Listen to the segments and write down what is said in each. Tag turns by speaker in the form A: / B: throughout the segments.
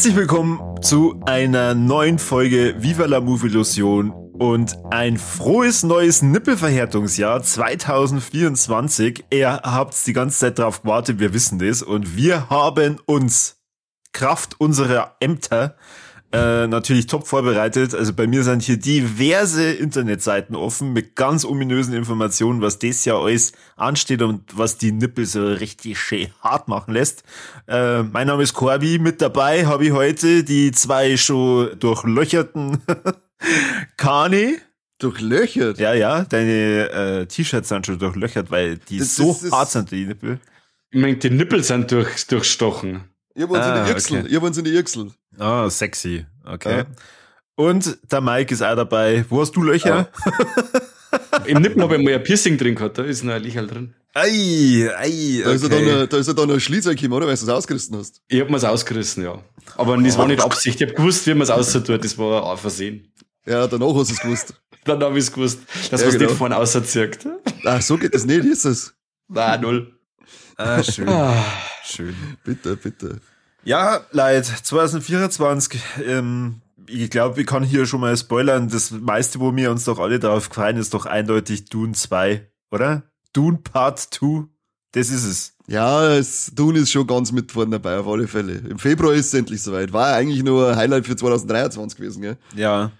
A: Herzlich willkommen zu einer neuen Folge Viva la Move Illusion und ein frohes neues Nippelverhärtungsjahr 2024. Ihr habt die ganze Zeit darauf gewartet, wir wissen das und wir haben uns Kraft unserer Ämter äh, natürlich top vorbereitet. Also bei mir sind hier diverse Internetseiten offen mit ganz ominösen Informationen, was das Jahr alles ansteht und was die Nippel so richtig schön hart machen lässt. Äh, mein Name ist Corby. Mit dabei habe ich heute die zwei schon durchlöcherten Kani.
B: Durchlöchert?
A: Ja, ja, deine äh, T-Shirts sind schon durchlöchert, weil die das, so das, das hart sind, die Nippel.
C: Ich meine, die Nippel sind durch, durchstochen.
B: Ihr wollt ah, in die Yüchsel. Okay. Ihr wollt in die Yüchsel.
A: Ah, oh, sexy. Okay. Ja. Und der Mike ist auch dabei. Wo hast du Löcher?
C: Ja. Im Nippen habe ich mal ein Piercing drin gehabt, da ist noch ein Lichel drin.
A: Ei, ei, okay.
B: Da ist ja dann, ein, da ist ja dann ein Schließer gekommen, oder? Weil du es ausgerissen hast.
C: Ich hab mir's ausgerissen, ja. Aber das war nicht Absicht. Ich hab gewusst, wie man es auszutut. Das war ein Versehen.
B: Ja, danach hast du es gewusst.
C: Dann habe ich es gewusst, dass ja, man es genau. nicht vorne auszieht.
B: Ach, so geht das nicht, ist es?
C: Nein, null.
A: Ah, schön. Ah. Schön.
B: Bitte, bitte.
A: Ja, Leid, 2024, ähm, ich glaube, ich kann hier schon mal spoilern, das meiste, wo wir uns doch alle darauf freuen, ist doch eindeutig Dune 2, oder? Dune Part 2, das ist es.
B: Ja, es, Dune ist schon ganz mit vorne dabei, auf alle Fälle. Im Februar ist es endlich soweit. War eigentlich nur ein Highlight für 2023 gewesen, gell?
A: Ja,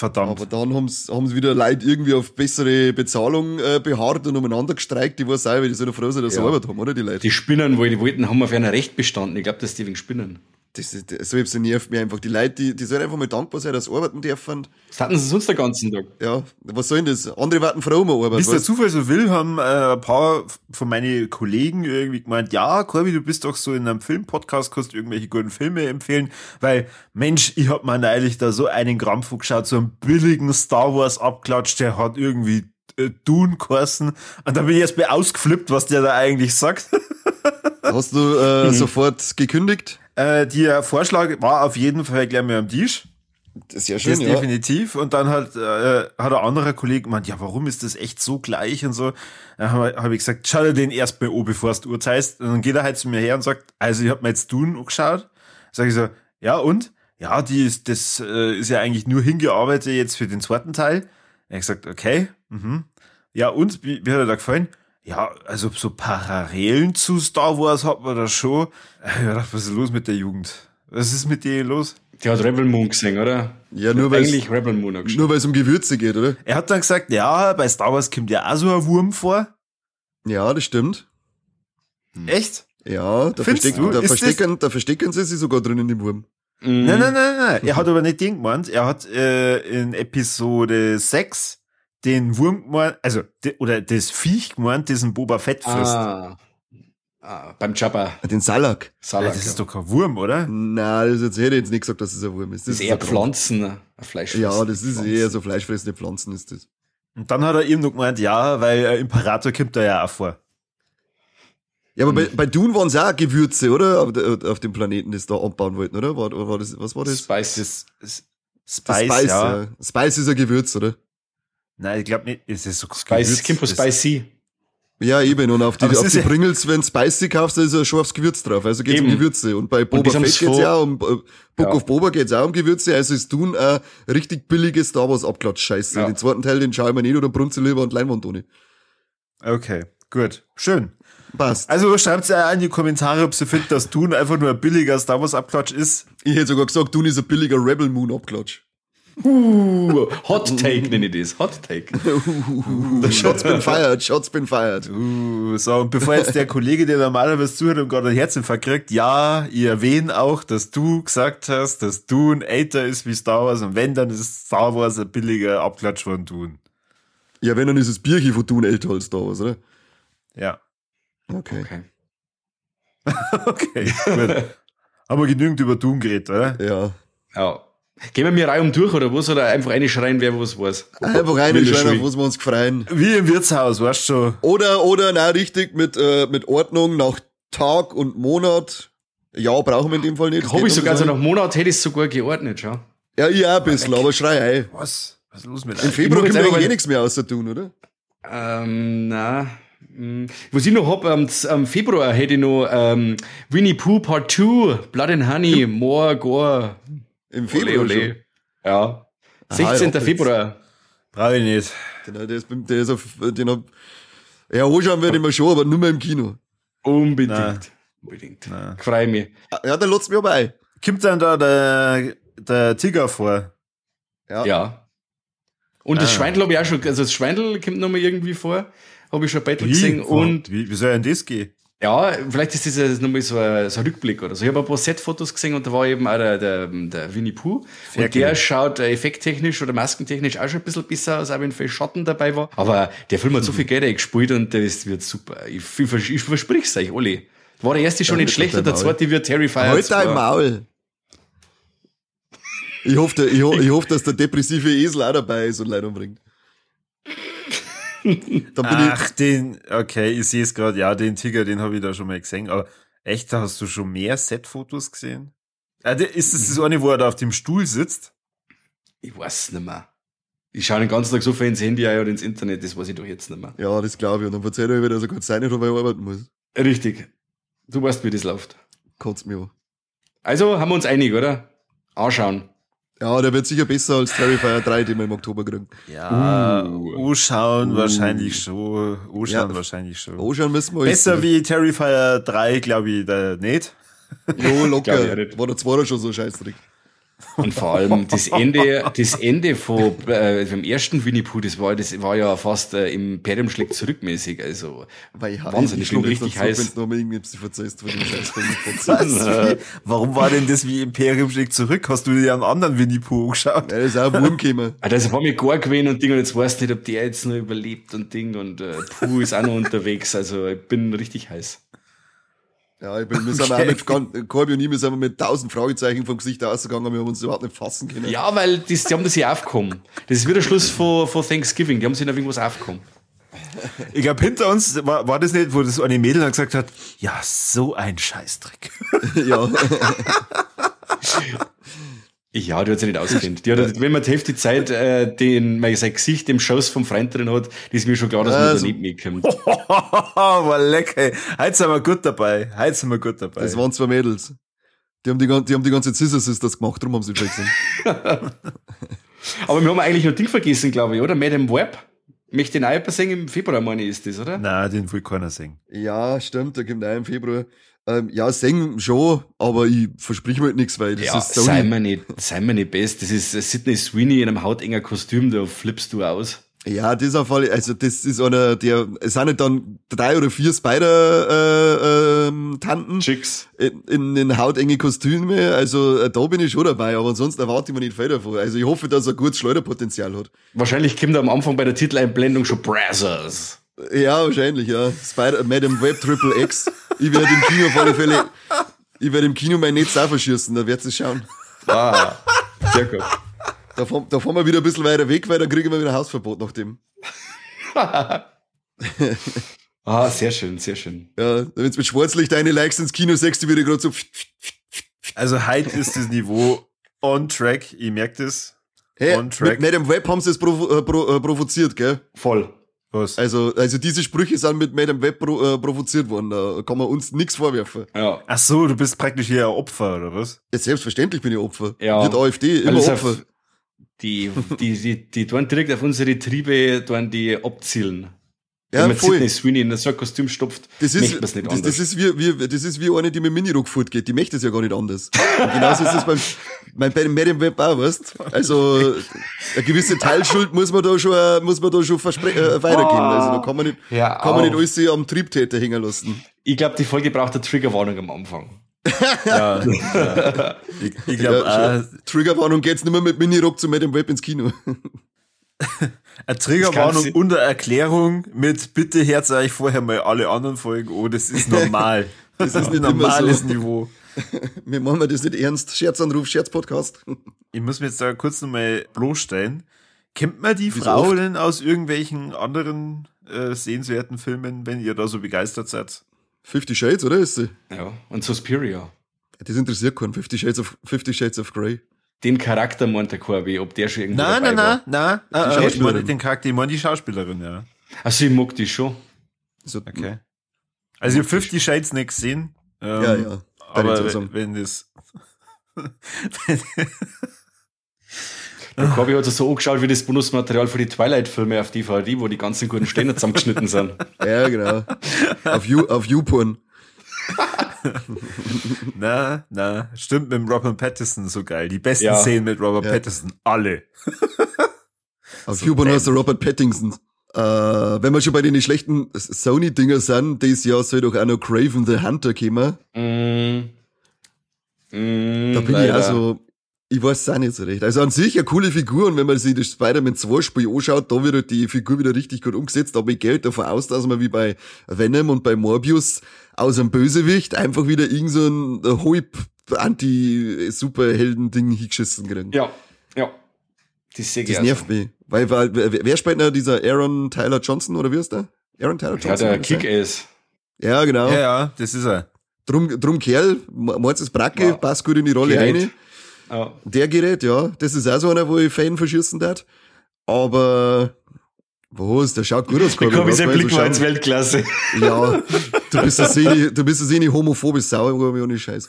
A: verdammt.
B: Aber dann haben sie wieder Leute irgendwie auf bessere Bezahlung äh, beharrt und umeinander gestreikt. Die weiß auch, weil die so froh sind, dass sie Arbeit haben, oder die Leute?
C: Die Spinnen, wo die wollten, haben auf einer Recht bestanden. Ich glaube, dass die wegen Spinnen.
B: Das, das, so nervt mir einfach. Die Leute, die, die sollen einfach mal dankbar sein, dass sie arbeiten dürfen.
C: Das hatten sie sonst den ganzen Tag.
B: Ja, was soll denn das? Andere warten froh um Arbeit.
A: Bis der Zufall so will, haben äh, ein paar von meinen Kollegen irgendwie gemeint, ja, Corby, du bist doch so in einem Filmpodcast, kannst du irgendwelche guten Filme empfehlen, weil, Mensch, ich hab mir neulich da so einen Grampf geschaut, so einen billigen Star Wars abklatscht, der hat irgendwie äh, Dune geheißen. Und da bin ich erst mal ausgeflippt, was der da eigentlich sagt.
B: Hast du äh, mhm. sofort gekündigt?
A: Äh, der Vorschlag war auf jeden Fall gleich mal am Tisch.
B: Das ist ja schön, das
A: ja. definitiv. Und dann hat, äh, hat ein anderer Kollege gemeint, ja, warum ist das echt so gleich und so. Dann habe hab ich gesagt, schau dir den erst mal an, bevor du urteilst. Und dann geht er halt zu mir her und sagt, also ich habe mir jetzt Dune angeschaut. Sag ich so, ja und? Ja, die ist, das äh, ist ja eigentlich nur hingearbeitet jetzt für den zweiten Teil. Er hat gesagt, okay, mhm. Ja, und wie, wie hat er da gefallen? Ja, also so Parallelen zu Star Wars hat man da schon. Ich dachte, was ist los mit der Jugend? Was ist mit dir los?
C: Die hat Rebel Moon gesehen, oder?
B: Ja, nur weil
C: eigentlich Rebel Moon
B: Nur weil es um Gewürze geht, oder?
A: Er hat dann gesagt, ja, bei Star Wars kommt ja auch so ein Wurm vor.
B: Ja, das stimmt.
A: Hm. Echt?
B: Ja, da, versteck, da, verstecken, da verstecken sie sich sogar drin in dem Wurm.
A: Mhm. Nein, nein, nein, nein. Er hat aber nicht den gemeint. Er hat äh, in Episode 6 den Wurm gemeint, also, de, oder das Viech gemeint, diesen Boba Fett frisst.
C: Ah. Ah, beim Jabba.
B: Den Salak.
A: Salak. das ist doch kein Wurm, oder?
B: Nein, das jetzt, hätte ich jetzt nicht gesagt, dass es ein Wurm ist.
C: Das, das ist eher Pflanzen, ein Fleischfressende
B: Ja, das ist Pflanzen. eher so fleischfressende Pflanzen ist das.
A: Und dann hat er eben noch gemeint, ja, weil äh, Imperator kommt da ja auch vor.
B: Ja, aber hm. bei, bei Dune waren es auch Gewürze, oder? Auf, auf, dem Planeten, das da anbauen wollten, oder? War, war das, was war das?
C: Spice.
A: Das, das
B: Spice, Spice ja. ja. Spice ist ein Gewürz, oder?
A: Nein, ich glaube nicht. Es ist so
C: Spice, Kimpo Spicy.
B: Ja, eben. Und auf die, auf die Pringles, wenn Spicy kaufst, da ist ja schon aufs Gewürz drauf. Also geht's eben. um Gewürze. Und bei Boba Fett geht's ja auch um, äh, Book ja. of Boba geht's auch um Gewürze. Also ist tun ein richtig billiges Star Wars Abklatsch-Scheiße. Ja. Den zweiten Teil, den schaue ich mir nicht oder brunze lieber und Leinwand ohne.
A: Okay, gut. Schön.
B: Passt.
A: Also schreibt ja in die Kommentare, ob ihr findet, dass Dune einfach nur ein billiger Star Wars Abklatsch ist.
B: Ich hätte sogar gesagt, Dune ist ein billiger Rebel Moon Abklatsch.
C: Uh, Hot Take nenne ich das. Hot Take.
B: Uh, Shots been fired, Shots been fired.
A: Uh, so, und bevor jetzt der Kollege, der normalerweise zuhört und gerade ein Herzinfarkt kriegt, ja, ich erwähne auch, dass du gesagt hast, dass Dune älter ist wie Star Wars und wenn, dann ist Star Wars ein billiger Abklatsch von Dune.
B: Ja, wenn, dann ist das Bierchen von Dune älter als Star Wars, oder?
A: Ja.
B: Okay.
A: Okay, okay gut. Haben wir genügend über Dune geredet, oder?
B: Ja.
C: Ja. Gehen wir mir rein durch oder was? Oder einfach reinschreien, wer was weiß?
B: Einfach reinschreien, auf was wir uns freuen.
A: Wie im Wirtshaus, weißt du schon.
B: Oder, oder, na, richtig, mit, äh, mit Ordnung nach Tag und Monat. Ja, brauchen wir in dem Fall nicht.
C: Hab ich sogar so nach Monat hätte ich es sogar geordnet, schau.
B: Ja, ich auch ein bisschen, aber schrei ein.
A: Was? Was ist los mit
B: Im Februar können wir eh nichts mehr außer tun, oder?
C: Ähm, na. Mm, was ich noch hab, am, am Februar hätte ich noch ähm, Winnie Pooh Part 2, Blood and Honey, More Gore.
B: Im Februar ole, ole.
C: Ja. 16. Aha, Februar.
A: Brauche ich nicht.
B: Genau, der ist, der ist auf, den hab, ja, anschauen werde ich mir schon, aber nur mehr im Kino.
C: Unbedingt. Nein. Unbedingt.
B: Nein. Freue mich. Ja, dann lot's mir aber ein.
A: Kommt dann da der, der Tiger vor?
C: Ja. ja. Und ah. das Schweindel habe ich auch schon, also das Schweindel kommt nochmal irgendwie vor, habe ich schon bei gesehen. Und
A: wie, wie soll denn das gehen?
C: Ja, vielleicht ist das nochmal so ein, so ein Rückblick oder so. Ich habe ein paar Set-Fotos gesehen und da war eben auch der, der, der Winnie Pooh. Sehr und der schaut effekttechnisch oder maskentechnisch auch schon ein bisschen besser aus, auch wenn viel Schatten dabei war. Aber der Film hat so viel Geld eingespielt und das wird super. Ich, ich, ich versprich es euch, alle. War der erste schon ja, nicht schlecht und der zweite wird Terrifier.
B: Halt dein Maul! Ich hoffe, ich, ho ich hoffe, dass der depressive Esel auch dabei ist und Leid umbringt.
A: Ach, den, okay, ich sehe es gerade, ja, den Tiger, den habe ich da schon mal gesehen, aber echt, da hast du schon mehr Set-Fotos gesehen? Ah, ist das das eine, wo er da auf dem Stuhl sitzt?
C: Ich weiß nicht mehr. Ich schaue den ganzen Tag so viel ins Handy ein oder ins Internet, das weiß ich doch jetzt nicht mehr.
B: Ja, das glaube ich. Und dann erzähle ich wieder, dass er gerade sein nicht, weil ich arbeiten muss.
C: Richtig. Du weißt, wie das läuft.
B: Kotzt mir.
C: Also haben wir uns einig, oder? Anschauen.
B: Ja, der wird sicher besser als Terrifier 3, den wir im Oktober kriegen.
A: Ja, uh, anschauen uh. wahrscheinlich schon. Anschauen ja, wahrscheinlich schon.
B: Anschauen müssen wir
A: Besser wie Terrifier 3, glaube ich, da nicht.
B: Jo, locker. War der zweite schon so Scheißdreck.
C: Und vor allem das Ende, das Ende von, äh, vom ersten Winnie Pooh, das war, das war ja fast äh, Imperium schlägt zurückmäßig, also
B: Weil ich wahnsinnig schlimm, richtig heiß. Wenn du noch irgendwie verzeihst von dem Scheiß
A: von Warum war denn das wie Imperium schlägt zurück? Hast du dir einen anderen Winnie Pooh geschaut?
B: Ja, das ist auch ein Wurm gekommen.
C: Ah, das war mir gar gewesen und Ding und jetzt weißt du nicht, ob der jetzt noch überlebt und Ding und äh, Pooh ist auch noch unterwegs, also ich bin richtig heiß.
B: Ja, ich bin, wir sind okay. auch mit, Corby und ich, wir sind mit tausend Fragezeichen vom Gesicht ausgegangen, wir haben uns überhaupt nicht fassen können.
C: Ja, weil das, die haben das ja aufgekommen. Das ist wieder Schluss vor, vor Thanksgiving, die haben sich noch irgendwas aufgekommen.
A: Ich glaube, hinter uns war, war das nicht, wo das eine Mädel dann gesagt hat, ja, so ein Scheißdreck. ja.
C: Ja, die hat sich nicht auskennt. Die hat, wenn man die Hälfte Zeit äh, den, mein, sein Gesicht im Schoß vom Freund drin hat, ist mir schon klar, dass man also, da nicht mitkommt.
A: war lecker. Heute sind wir gut dabei. Heute sind wir gut dabei.
B: Das waren zwei Mädels. Die haben die, die, haben die ganze Scissor Sisters gemacht, darum haben sie gesehen.
C: Aber wir haben eigentlich noch Ding vergessen, glaube ich, oder? Madame Web. Möchte den auch singen im Februar, meine ich, ist das, oder?
A: Nein, den will keiner singen.
B: Ja, stimmt, der kommt auch im Februar. Ähm, ja, singen schon, aber ich versprich mir halt nichts, weil das
C: ja,
B: ist
C: so. Sei mir nicht, sei mir nicht best. Das ist Sidney Sweeney in einem hautenger Kostüm, da flippst du aus.
B: Ja, das auf alle, also das ist einer, der, es sind nicht dann drei oder vier Spider-Tanten. Äh,
C: Chicks.
B: In, in, in hautenge Kostüme, also äh, da bin ich schon dabei, aber ansonsten erwarte ich mir nicht viel davon. Also ich hoffe, dass er gutes Schleuderpotenzial hat.
C: Wahrscheinlich kommt er am Anfang bei der Titeleinblendung schon Brazzers.
B: Ja, wahrscheinlich, ja. Spider, Madame Web Triple X. Ich werde im Kino auf alle Fälle, ich werde im Kino mein Netz auch verschießen, da werdet ihr schauen.
C: Ah, sehr gut.
B: Da fahren, da fahren wir wieder ein bisschen weiter weg, weil da kriegen wir wieder Hausverbot nach dem.
C: ah, sehr schön, sehr schön.
B: Ja, wenn du mit Schwarzlicht eine Likes ins Kino sagst, du wieder gerade so.
A: Also heute ist das Niveau on track, ich merke das.
B: Hey, on track. Mit Madame Web haben sie es provo äh, provo äh, provoziert, gell?
C: Voll.
B: Was? Also, also diese Sprüche sind mit Madame Web pro, äh, provoziert worden. Da kann man uns nichts vorwerfen.
A: Ja. Ach so, du bist praktisch hier ein Opfer, oder was?
B: Ja, selbstverständlich bin ich Opfer. Ja. Wird AfD immer Opfer.
C: Die, die, die, die tun direkt auf unsere Triebe, tun die abzielen.
B: Ja,
C: Wenn man
B: voll.
C: Sidney Sweeney in so ein Kostüm stopft,
B: das ist, das, das, ist wie, wie, das ist wie eine, die mit Minirock fortgeht. Die möchte es ja gar nicht anders. Und genauso ist es beim, mein, bei dem Medium Web auch, weißt Also, eine gewisse Teilschuld muss man da schon, muss man da schon verspre äh, weitergeben. Also, da kann man nicht, ja, kann man nicht alles am Triebtäter hängen lassen.
C: Ich glaube, die Folge braucht eine Triggerwarnung am Anfang.
B: ja, ja. Ich, ich glaube, ja, äh, Triggerwarnung geht's nicht mehr mit Minirock zu Medium Web ins Kino.
A: Eine Triggerwarnung und eine Erklärung mit bitte hört euch vorher mal alle anderen Folgen oh, das ist normal. Das ist ein normales so. Niveau.
B: Wir machen das nicht ernst. Scherzanruf, Scherzpodcast.
A: Ich muss mir jetzt da kurz nochmal bloßstellen. Kennt man die Wieso Frau oft? denn aus irgendwelchen anderen äh, sehenswerten Filmen, wenn ihr da so begeistert seid?
B: Fifty Shades, oder ist sie?
C: Ja, und Suspiria.
B: Das interessiert keinen. Fifty Shades of, Fifty Shades of Grey
C: den Charakter meint der Corby, ob der schon irgendwo
A: nein, dabei nein, war. Nein, nein, nein, ich meine den Charakter, ich meine die Schauspielerin, ja.
C: Also ich mag die schon.
A: So, okay. Also ich habe Fifty Shades nicht gesehen.
B: Ähm, ja, ja.
A: Aber wenn, wenn das.
C: Der Corby hat so angeschaut wie das Bonusmaterial für die Twilight-Filme auf DVD, wo die ganzen guten Stände zusammengeschnitten sind.
B: Ja, genau. Auf, you, auf YouPorn.
A: na, na, stimmt mit dem Robert Pattinson so geil. Die besten ja. Szenen mit Robert ja. Pattinson, alle.
B: Auf so YouPorn hast du Robert Pattinson. Äh, wenn wir schon bei den schlechten Sony-Dinger sind, dieses Jahr soll doch auch noch Craven the Hunter kommen. Mm. Mm, da bin leider. ich also, ich weiß es auch nicht so recht. Also an sich eine coole Figur und wenn man sich das Spider-Man 2 Spiel anschaut, da wird halt die Figur wieder richtig gut umgesetzt, aber ich gehe davon aus, dass man wie bei Venom und bei Morbius aus einem Bösewicht einfach wieder irgend so ein Hype Anti-Superhelden-Ding hingeschissen kriegen.
C: Ja, ja.
B: Das, das nervt mich. Weil, weil, wer spielt da dieser Aaron Tyler Johnson oder wie ist der? Aaron Tyler Johnson?
C: Ja, der Kick-Ass.
B: Ja, genau.
A: Ja, ja, das ist er.
B: Drum, drum Kerl, Mords ist Bracke, ja. passt gut in die Rolle rein. Ja. Der Gerät, ja, das ist auch so einer, wo ich Fan verschießen darf. Aber was, der schaut gut aus,
C: Kobi. Kobi, sein Blick war ins Weltklasse.
B: Ja, du bist eine Seni, du bist eine Seni homophobes Sau, ohne Scheiß.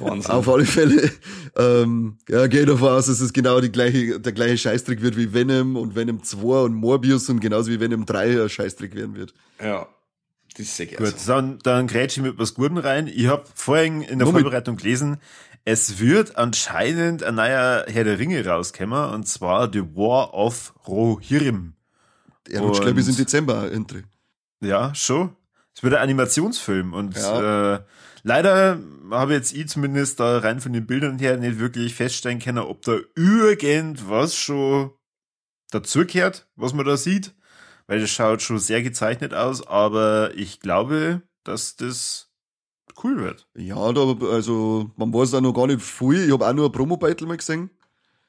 B: Wahnsinn. Auf alle Fälle, ähm, ja, geht davon aus, dass es genau die gleiche, der gleiche Scheißtrick wird wie Venom und Venom 2 und Morbius und genauso wie Venom 3 ein Scheißtrick werden wird.
C: Ja. Das ist sehr
A: Gut, dann, dann grätsch ich mit was Guten rein. Ich habe vorhin in der Moment. Vorbereitung gelesen, es wird anscheinend ein neuer Herr der Ringe rauskommen, und zwar The War of Rohirrim.
B: Er rutscht, glaube ich, im Dezember Entry.
A: Ja, schon. Es wird ein Animationsfilm und ja. äh, leider habe jetzt ich zumindest da rein von den Bildern her nicht wirklich feststellen können, ob da irgendwas schon dazugehört, was man da sieht, weil das schaut schon sehr gezeichnet aus, aber ich glaube, dass das cool wird.
B: Ja, da, also man weiß da noch gar nicht viel. Ich habe auch nur ein Promo-Beitel mal gesehen.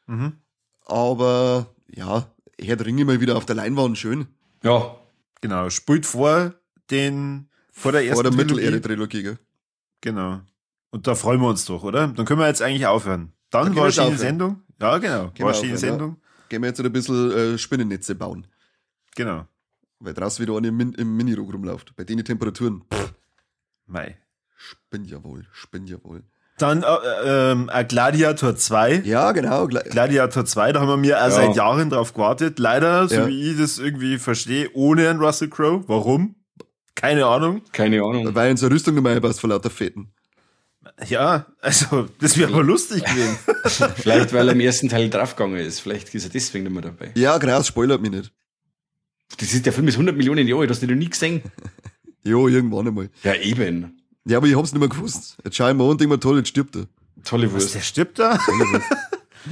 B: Mhm. Aber ja, Herr Ringe mal wieder auf der Leinwand schön.
A: Ja. Genau, spielt vor den vor der ersten
B: Vor der Mittelerde-Trilogie, gell?
A: Genau. Und da freuen wir uns doch, oder? Dann können wir jetzt eigentlich aufhören. Dann, Dann war schon die Sendung. Ja, genau. Gehen war die Sendung. Ja.
B: Gehen wir jetzt ein bisschen äh, Spinnennetze bauen.
A: Genau.
B: Weil draußen wieder eine im, im Minirock rumläuft. Bei den Temperaturen. Pff.
A: Mei.
B: Spinn ja wohl, spinn ja wohl.
A: Dann äh, ähm, Gladiator 2.
B: Ja, genau.
A: Gla Gladiator 2, da haben wir ja. seit Jahren drauf gewartet. Leider, so ja. wie ich das irgendwie verstehe, ohne einen Russell Crowe. Warum? Keine Ahnung.
C: Keine Ahnung.
B: Weil unsere Rüstung mehr passt vor lauter Feten.
A: Ja, also, das wäre aber lustig gewesen.
C: Vielleicht, weil er im ersten Teil draufgegangen ist. Vielleicht ist er deswegen nicht mehr dabei.
B: Ja, krass, spoilert mich nicht.
C: Das ist, der Film ist 100 Millionen Jahre, das hast du noch nie gesehen.
B: jo, irgendwann einmal.
C: Ja, eben.
B: Ja, aber ich hab's nicht mehr gewusst. Jetzt schau ich mal und denk mir, toll, jetzt stirbt er.
A: Tolle Wurst. Was, der stirbt da? Tolle Wurst.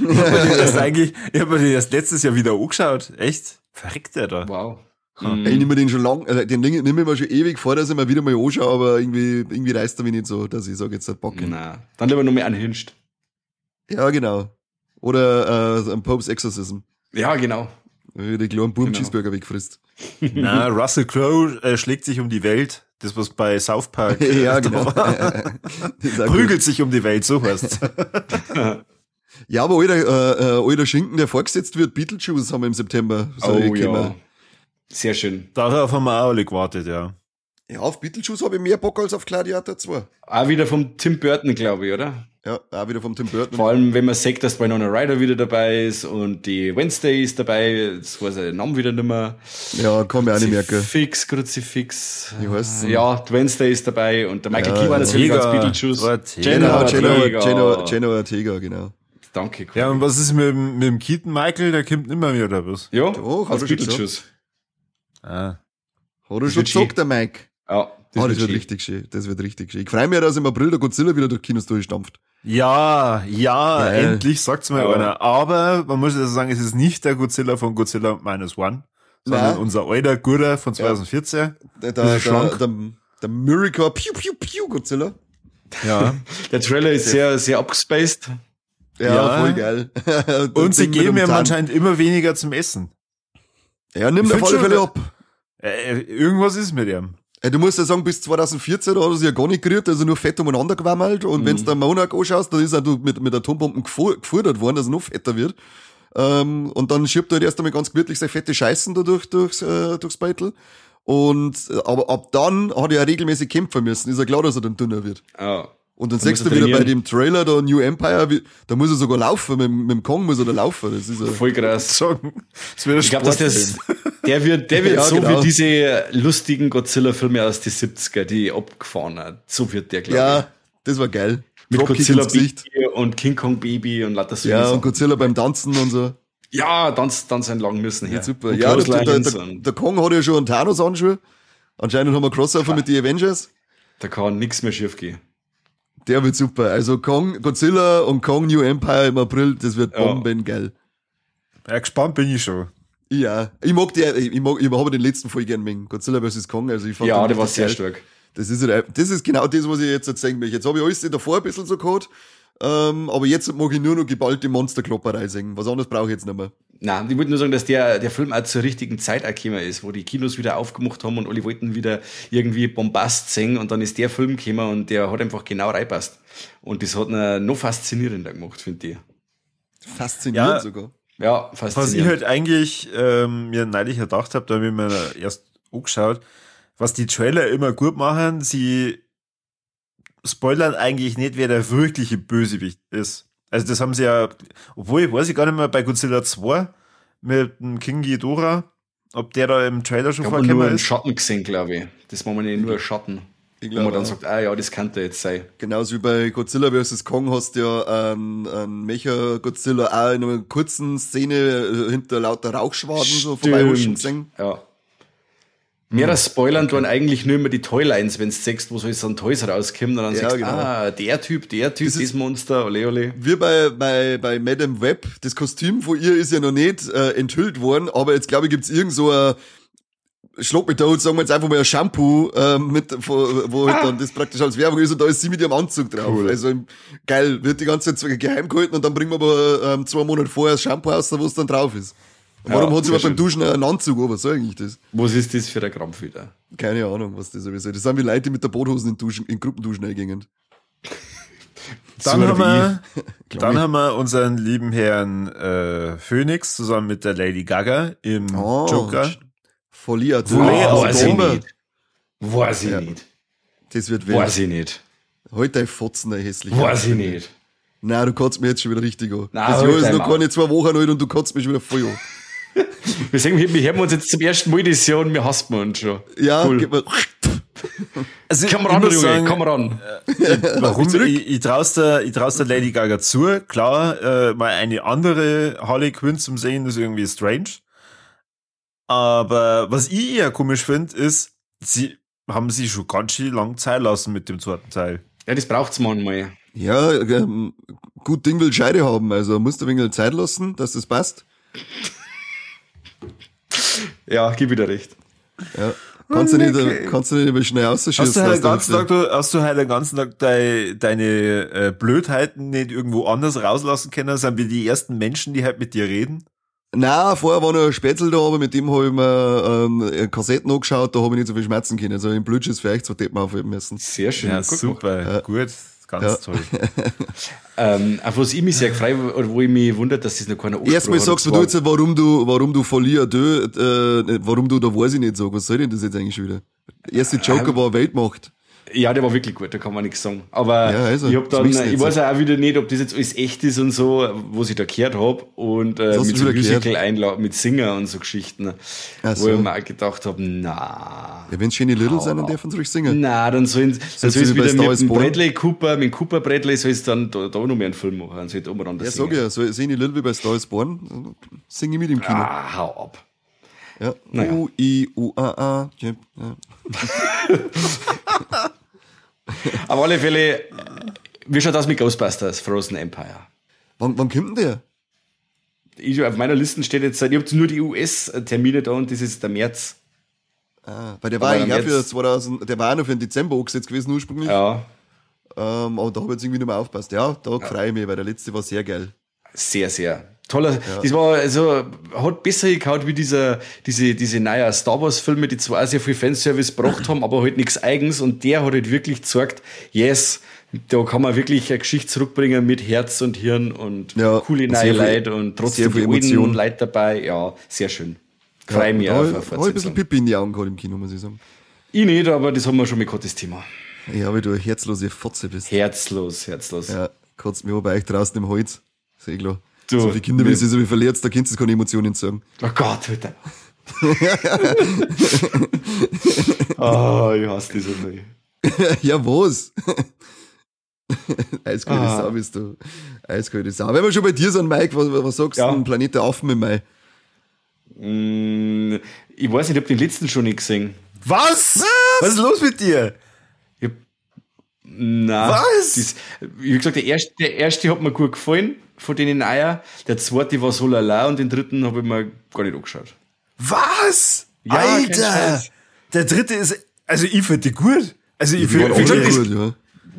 A: ich habe mir das eigentlich, ich habe mir das letztes Jahr wieder angeschaut. Echt? Verreckt der da.
C: Wow.
B: Hm. Ich nehme den schon lang, also den nehme ich mir schon ewig vor, dass ich mal wieder mal anschaue, aber irgendwie, irgendwie reißt er mich nicht so, dass ich sage, jetzt hat Bock.
C: Na, dann lieber nur mehr anhinscht.
B: Ja, genau. Oder äh, ein Popes Exorcism.
C: Ja, genau.
B: Die kleinen Buben genau. Cheeseburger wegfrisst.
A: Na, Russell Crowe äh, schlägt sich um die Welt. Das, was bei South Park
B: ja, genau.
A: prügelt sich um die Welt, so heißt
B: Ja, aber alter, äh, äh, alter Schinken, der vorgesetzt wird, Beetlejuice haben wir im September.
C: So oh ja. Sehr schön.
A: Darauf haben wir auch alle gewartet, ja.
B: Ja, auf Beetlejuice habe ich mehr Bock als auf Gladiator 2.
C: Auch wieder vom Tim Burton, glaube ich, oder?
B: Ja, auch wieder vom Tim Burton.
C: Vor allem, wenn man sagt, dass Winona Ryder wieder dabei ist und die Wednesday ist dabei, jetzt weiß ich den Namen wieder nicht mehr.
B: Ja, kann mir auch nicht merken.
C: Fix, Kruzifix.
B: Ich weiß
C: Ja, die Wednesday ist dabei und der Michael ja, Keaton natürlich als Beetlejuice.
B: Genau, Jenna Ortega. Ortega, genau.
C: Danke,
A: cool. Ja, und was ist mit, mit dem Keaton Michael? Der kommt nicht mehr wieder, oder was?
C: Ja, Doch, als Beetlejuice.
B: Ah. Hat er schon gesagt, der Mike?
C: Ja.
B: Das, oh, das wird, richtig schön. Das wird richtig schön. Ich freue mich, dass im April der Godzilla wieder durch Kinos durchstampft.
A: Ja, ja, Geil. endlich sagt's mal ja. einer. Aber man muss also sagen, es ist nicht der Godzilla von Godzilla Minus One, sondern Nein. unser alter Guter von 2014. Ja.
B: Der, der, der, der, der Miracle Pew Pew Pew Godzilla.
C: Ja. der Trailer ist sehr, sehr abgespaced.
B: Ja, ja. voll geil.
A: Und sie geben ihm anscheinend immer weniger zum Essen.
B: Ja, nimm auf alle Fälle ab.
A: Äh, irgendwas ist mit ihm.
B: Du musst ja sagen, bis 2014 hat er sich ja gar nicht gerührt, also nur fett umeinander gewammelt. Und mhm. wenn du da Monarch anschaust, dann ist er mit, mit Atombomben gefordert worden, dass er noch fetter wird. Ähm, und dann schiebt er halt erst einmal ganz gemütlich seine fette Scheißen da durch, durchs, äh, durchs Beutel. Und, aber ab dann hat er regelmäßig kämpfen müssen. Ist ja klar, dass er dann dünner wird.
C: Ja.
B: Und dann, du wieder bei dem Trailer da New Empire, da muss er sogar laufen, mit, mit dem Kong muss er da laufen. Das ist
C: Voll krass. Das wird ich glaube, dass das, der wird, der wird ja, so genau. wie diese lustigen Godzilla-Filme aus den 70er, die abgefahren hat. So wird der,
B: glaube ja, ich. Ja, das war geil.
C: Mit Dropkick Godzilla Baby und King Kong Baby und lauter
B: so. Ja, und Godzilla beim Tanzen und so.
C: Ja, dann, dann sein lang müssen her. Ja,
B: super. ja, der, der, der, der, Kong hat ja schon einen Thanos anschauen. Anscheinend haben wir Crossover ja. mit den Avengers.
C: Da kann nichts mehr schief gehen.
B: Der wird super. Also Kong, Godzilla und Kong New Empire im April, das wird ja. bombengeil.
A: Ja, gespannt bin ich schon.
B: Ja, ich mag die, ich mag, ich habe den letzten voll gern wegen Godzilla vs. Kong, also ich
C: fand Ja, der war sehr geil. stark.
B: Das ist, das ist genau das, was ich jetzt erzählen möchte. Jetzt habe ich alles davor ein bisschen so gehabt, ähm, aber jetzt mag ich nur noch geballte Monsterklopperei singen. Was anderes brauche ich jetzt nicht mehr.
C: Nein, ich wollte nur sagen, dass der, der Film auch zur richtigen Zeit gekommen ist, wo die Kinos wieder aufgemacht haben und alle wollten wieder irgendwie Bombast singen und dann ist der Film gekommen und der hat einfach genau reinpasst. Und das hat ihn noch faszinierender gemacht, finde ich.
B: Faszinierend ja, sogar.
C: Ja,
A: faszinierend. Was ich halt eigentlich ähm, mir neulich gedacht habe, da habe ich mir erst angeschaut, was die Trailer immer gut machen, sie spoilern eigentlich nicht, wer der wirkliche Bösewicht ist. Also das haben sie ja, obwohl ich weiß ich gar nicht mehr bei Godzilla 2 mit dem King Ghidorah, ob der da im Trailer schon
C: vorgekommen ist. Ich habe nur einen Schatten gesehen, glaube ich. Das war man nicht nur Schatten. Ich glaube, wo man dann sagt, ah ja, das könnte jetzt sein.
B: Genauso wie bei Godzilla vs. Kong hast du ja einen, einen Mecha Godzilla auch in einer kurzen Szene äh, hinter lauter Rauchschwaden so vorbeihuschen gesehen.
C: Ja. Mehr Spoilern tun eigentlich nur immer die Toylines, wenn du siehst, wo so ein Toys rauskommt und dann ja, sagst genau. ah, der Typ, der Typ, das, das Monster, ole ole.
B: Wie bei, bei, bei Madame Web, das Kostüm von ihr ist ja noch nicht äh, enthüllt worden, aber jetzt glaube ich gibt's irgend so ein Schlag mich tot, sagen wir jetzt einfach mal ein Shampoo, äh, mit, wo, wo halt dann das praktisch als Werbung ist und da ist sie mit ihrem Anzug drauf. Cool. Also geil, wird die ganze Zeit geheim gehalten und dann bringen wir aber ähm, zwei Monate vorher das Shampoo aus, wo es dann drauf ist. Warum ja, hat sie aber beim Duschen einen Anzug an? Was soll eigentlich das?
C: Was ist das für ein Krampf wieder?
B: Keine Ahnung, was das ist. Das sind wie Leute, die mit der Boothosen in, Duschen, in Gruppenduschen eingingen.
A: Dann, haben wir, dann haben wir unseren lieben Herrn äh, Phoenix zusammen mit der Lady Gaga im oh, Joker.
B: Folia
C: Weiß ich nicht. Weiß ich nicht.
B: Das wird wild.
C: Weiß ich nicht.
B: Heute ein Fotzen, ein hässlicher.
C: Weiß ich nicht.
B: Nein, du kannst mir jetzt schon wieder richtig an. Nein, das Jahr ist noch keine zwei Wochen alt und du kannst mich schon wieder voll an.
C: Wir sagen, wir hören uns jetzt zum ersten Mal das Jahr und wir hassen uns schon.
B: Ja, cool.
C: Also, komm ran, Junge, sagen, komm ran.
A: Äh, warum? ich, ich traust der, ich traust der Lady Gaga zu. Klar, äh, mal eine andere Harley Quinn zum Sehen ist irgendwie strange. Aber was ich eher komisch finde, ist, sie haben sich schon ganz schön lang Zeit lassen mit dem zweiten Teil.
C: Ja, das braucht's manchmal.
B: Ja, ähm, gut Ding will Scheide haben, also musst du ein wenig Zeit lassen, dass das passt.
C: Ja, gib wieder recht.
B: Ja. Kannst du nicht, okay. kannst du nicht immer schnell ausschießen.
A: Hast du halt den ganzen Tag, du, hast du halt den ganzen Tag deine, deine äh, Blödheiten nicht irgendwo anders rauslassen können? Sind wir die ersten Menschen, die halt mit dir reden?
B: Na, vorher war noch ein Spätzl da, aber mit dem habe ich mir ähm, Kassetten angeschaut, da habe ich nicht so viel schmerzen können. Also im Blödschiss vielleicht zwei Deppen aufheben müssen.
C: Sehr schön.
A: Ja, super. Ja. Gut. Ganz ja. toll.
C: ähm, auf was ich mich sehr gefreut oder wo ich mich wundert, dass das noch keiner
B: Erstmal sagst du jetzt, warum du, warum du de, äh, warum du da weiß ich nicht sagen. Was soll denn das jetzt eigentlich wieder? Der erste Joker ähm, war Weltmacht.
C: Ja, der war wirklich gut, da kann man nichts sagen. Aber ja, also, ich hab dann, ich weiß auch wieder nicht, ob das jetzt alles echt ist und so, was ich da gehört habe. Und äh, mit so Musical einladen, mit Singer und so Geschichten. Ach wo so. ich mir auch gedacht habe, na.
B: Ja, wenn Jenny Little sein, dann dürfen sie ruhig singen.
C: Na, dann sollen dann soll es wieder mit dem Bradley Cooper, mit Cooper Bradley soll es dann da, da noch mehr einen Film machen. Dann soll
B: es Ja, sag ja, so Jenny Little wie bei Star is Born, singe ich mit im Kino.
C: Ah, hau ab.
B: Ja. Naja. U, I, U, A, A. Ja.
C: Auf alle Fälle, wie schaut das mit Ghostbusters, Frozen Empire?
B: Wann, wann kommt denn der?
C: Ich, auf meiner Liste steht jetzt, ich habe nur die US-Termine da und das ist der März.
B: Ah, weil der war ja für 2000, der war ja noch für den Dezember angesetzt gewesen ursprünglich.
C: Ja.
B: Ähm, aber da habe ich jetzt irgendwie nicht mehr aufgepasst. Ja, da ja. freue ich mich, weil der letzte war sehr geil.
C: Sehr, sehr. Toller, ja. das war, also, hat besser gekaut wie dieser, diese, diese neue Star Wars Filme, die zwar sehr viel Fanservice gebracht haben, aber halt nichts eigens und der hat halt wirklich gezeigt, yes, da kann man wirklich eine Geschichte zurückbringen mit Herz und Hirn und
B: ja,
C: coole neue Leute und trotzdem die alten Leute dabei. Ja, sehr schön. Freue mich
B: da
C: auf eine
B: ich ein bisschen
C: Fortsetzung.
B: Pippi in die Augen gehabt im Kino, muss ich sagen.
C: Ich nicht, aber das haben wir schon mal gehabt, das Thema.
B: Ja, weil du eine herzlose Fotze bist.
C: Herzlos, herzlos.
B: Ja, kotzt mir bei euch draußen im Holz. Klar.
C: Du,
B: so viele Kinder, wenn sie so wie verletzt, da kannst du keine Emotionen sagen.
C: Oh Gott, bitte. oh, ich hasse das so viel.
B: ja, was? Eiskalte
C: Ah.
B: Sau bist du. Eiskalte Sau. Wenn wir schon bei dir sind, Mike, was, was sagst du
C: Ja.
B: denn? Planet der Affen im Mai?
C: Mm, ich weiß nicht, ich hab den letzten schon nicht gesehen.
A: Was? Was ist los mit dir?
C: Ich na,
A: Was?
C: Das, wie gesagt, der erste, der erste hat mir gut gefallen, von denen Eier. Der zweite war so lala und den dritten habe ich mir gar nicht angeschaut.
A: Was?
C: Ja,
A: Alter! Der dritte ist, also ich finde die gut. Also ich
B: Die
A: finde
B: alle
A: find,
B: gut, ja.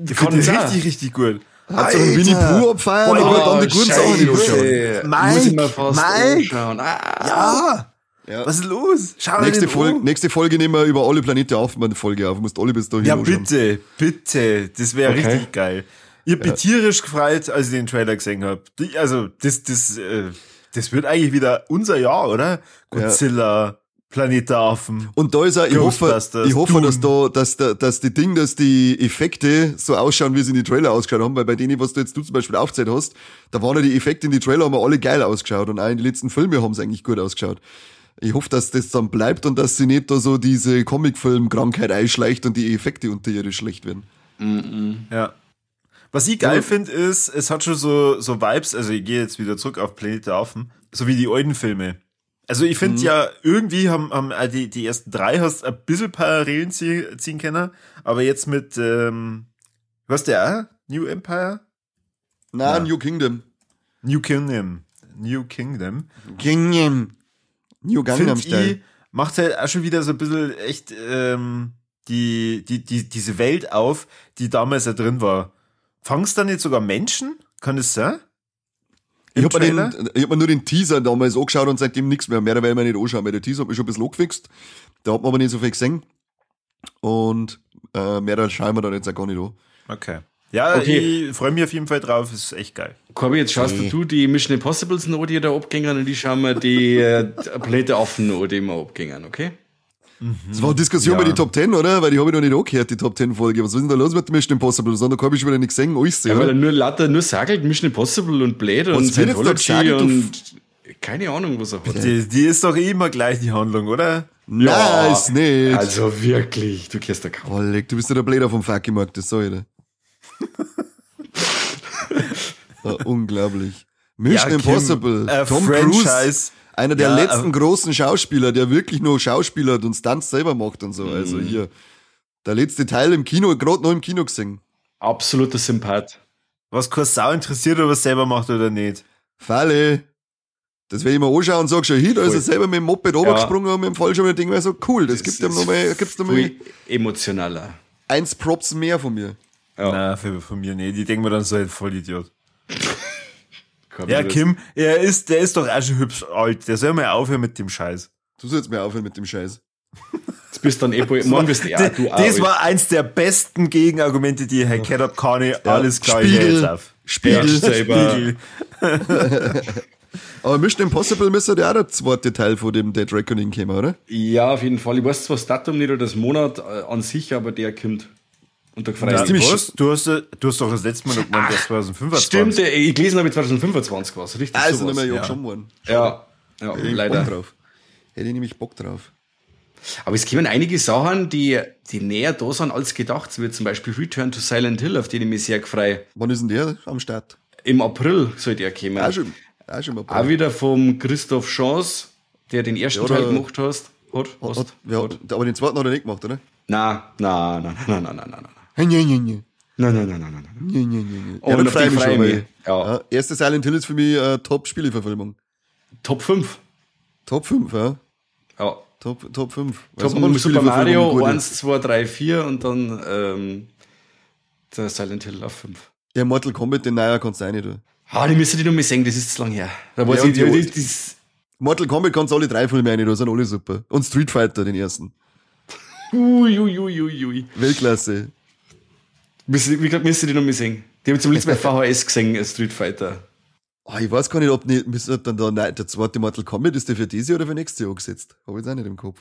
A: ich
C: Kann
A: find die richtig, richtig gut.
B: Habt ihr einen Winnie Pooh abfeiern, aber dann die guten Sachen nicht anschauen.
A: Mike,
C: Muss ich mir fast
A: Mike.
C: Ah.
A: Ja!
B: Ja.
A: Was ist los? Schau
B: Nächste, Folge, nächste Folge nehmen wir über alle Planete Affen eine Folge auf. Du musst alle bis dahin
A: Ja,
B: anschauen.
A: bitte, bitte. Das wäre
C: Okay.
A: richtig geil. Ich hab mich tierisch gefreut, als ich den Trailer gesehen hab. Die- Also, das, das, äh, das wird eigentlich wieder unser Jahr, oder? Godzilla, Planet der Affen.
B: Und da ist auch, ich hoffe, ich hoffe, dass da, dass, da, dass die Ding, dass die Effekte so ausschauen, wie sie in die Trailer ausgeschaut haben, weil bei denen, was du jetzt du zum Beispiel aufgezählt hast, da waren ja die Effekte in die Trailer haben ja alle geil ausgeschaut und auch in den letzten Filmen haben sie eigentlich gut ausgeschaut. Ich hoffe, dass das dann bleibt und dass sie nicht da so diese Comicfilm-Krankheit einschleicht und die Effekte unter ihre schlecht werden.
A: Ja. Was ich geil
B: Ja.
A: finde, ist, es hat schon so, so Vibes, also ich gehe jetzt wieder zurück auf Planet der Affen, so wie die alten Filme. Also ich finde ja, irgendwie haben, haben äh, die, die ersten drei hast ein bisschen Parallelen ziehen, ziehen können, aber jetzt mit, ähm, was der? New Empire?
B: Na,
A: Ja.
B: New Kingdom.
A: New Kingdom. New Kingdom.
B: Kingdom. New Gangnam Style.
A: macht halt auch schon wieder so ein bisschen echt ähm, die, die, die, diese Welt auf, die damals da drin war. Fangst dann jetzt sogar Menschen? Kann das sein?
B: Ich
A: Im
B: hab, mir hab mir nur den Teaser damals angeschaut und seitdem nichts mehr. Mehr weil ich mir nicht anschauen, weil der Teaser hat mich schon ein bisschen angefixt. Da hat man aber nicht so viel gesehen. Und äh, mehr schauen wir dann jetzt auch gar nicht an.
A: Okay. Ja,
C: Okay.
A: ich freue mich auf jeden Fall drauf, ist echt geil.
C: Corby, jetzt schaust du die Mission Impossibles an, die da abgängen und die schauen wir die äh, Planete Affen an, die wir abgängen, okay?
B: Das war eine Diskussion
A: Ja.
B: bei die Top 10, oder? Weil die habe ich noch nicht angehört, die Top 10 Folge. Was ist denn da los mit dem Mission Impossible? Sondern da habe ich schon wieder nicht gesehen, alles
C: Ja, weil er nur lauter, nur sagelt Mission Impossible und Blade und
B: da
C: Scientology und keine Ahnung, was er hat.
A: Die, die ist doch immer gleich die Handlung, oder?
B: Nein, ist nicht.
C: Also wirklich, du kennst der kaum.
B: Oh, leck, du bist ja der Bläder vom Fucky-Markt, das sag ich dir. Unglaublich. Mission
A: Ja, Kim,
B: Impossible.
A: äh,
B: Tom
A: Franchise.
B: Cruise. Einer der
A: Ja,
B: letzten
A: äh,
B: großen Schauspieler, der wirklich nur Schauspieler und Stunts selber macht und so.
A: Mhm.
B: Also hier. Der letzte Teil im Kino, gerade noch im Kino gesehen.
C: Absoluter Sympath.
A: Was kein Sau interessiert, ob er es selber macht oder nicht.
B: Falle. Das will ich mir anschauen und sag schon, hier, da ist er selber mit dem Moped runtergesprungen und mit dem Fallschirm Ding war so cool. Das, gibt ihm
C: ist
B: nochmal, gibt's nochmal
C: Viel emotionaler.
B: eins Props mehr von mir.
C: Ja.
A: Na, für, von mir nicht. Die denken mir dann so ein Vollidiot. Ja, Kim, er ist, der ist doch auch schon hübsch alt. Der soll mal aufhören mit dem Scheiß.
B: Du sollst mir aufhören mit dem Scheiß.
C: Jetzt bist dann eh, morgen bist du ja,
A: das
C: du auch
A: das
C: alt.
A: war eins der besten Gegenargumente, die ich heute gehört habe. Kani, alles klar, ich
B: Spiegel.
A: jetzt auf.
B: Spiegel.
C: Ja, selber.
A: Spiegel.
B: Aber Mission Impossible müsste ja auch der zweite Teil von dem Dead Reckoning kommen, oder?
C: Ja, auf jeden Fall. Ich weiß zwar das Datum nicht oder das Monat äh, an sich, aber der kommt. Und da freue
A: Ja, was? Du hast, äh, du hast doch das letzte Mal noch gemeint, dass 2025.
C: Stimmt, ich gelesen habe 2025 was. Richtig
B: Also
C: sowas.
B: nicht mehr
A: ja.
B: schon worden.
C: Ja, ja
B: Hätte ich
C: leider.
B: Bock drauf. Hätte ich nämlich Bock drauf.
C: Aber es kommen einige Sachen, die, die näher da sind als gedacht. Wie zum Beispiel Return to Silent Hill, auf den ich mich sehr freue.
B: Wann ist denn der am Start?
C: Im April soll der kommen.
B: Auch schon, auch schon mal.
C: Auch wieder vom Christoph Chance, der den ersten
B: Ja,
C: Teil gemacht hast. Hat,
B: Hat,
C: hast,
B: ja,
C: hat.
B: aber den zweiten hat er nicht gemacht, oder?
C: Nein, nein, nein, nein, nein, nein, nein, nein.
B: Hey, nee, nee, nee.
C: Nein, nein, nein, nein, nein.
B: Nee, nee, nee, nee.
C: Oh,
B: ja,
C: und
B: dann
C: auf
B: freue
C: die
B: ich mich
C: freue
B: schon,
C: ich mich. Ja.
B: ja. Erste Silent Hill ist für mich äh, Top-Spieleverfilmung.
C: Top 5.
B: Top 5, ja.
C: Ja.
B: Top, Top 5.
C: Top Super Mario 1, 2, 3, 4 und dann ähm, der Silent Hill auf 5.
B: Ja, Mortal Kombat, den neuer kannst du auch nicht tun.
C: Ah, die müsste die noch mal sehen, das ist zu lang her. Da weiß
B: Ja,
C: ich,
B: die-
C: die, das,
B: Mortal Kombat kannst du alle drei Filme rein, da sind alle super. Und Street Fighter, den ersten.
C: ui, ui, ui, ui, ui.
B: Weltklasse.
C: Wie gesagt, müsste die noch mal sehen. Die habe ich zum letzten Mal VHS gesehen, Street Fighter.
B: Oh, ich weiß gar nicht, ob nicht, dann da, nein, der zweite Mortal Kombat ist der für dieses Jahr oder für nächstes Jahr angesetzt. Habe ich jetzt auch nicht im Kopf.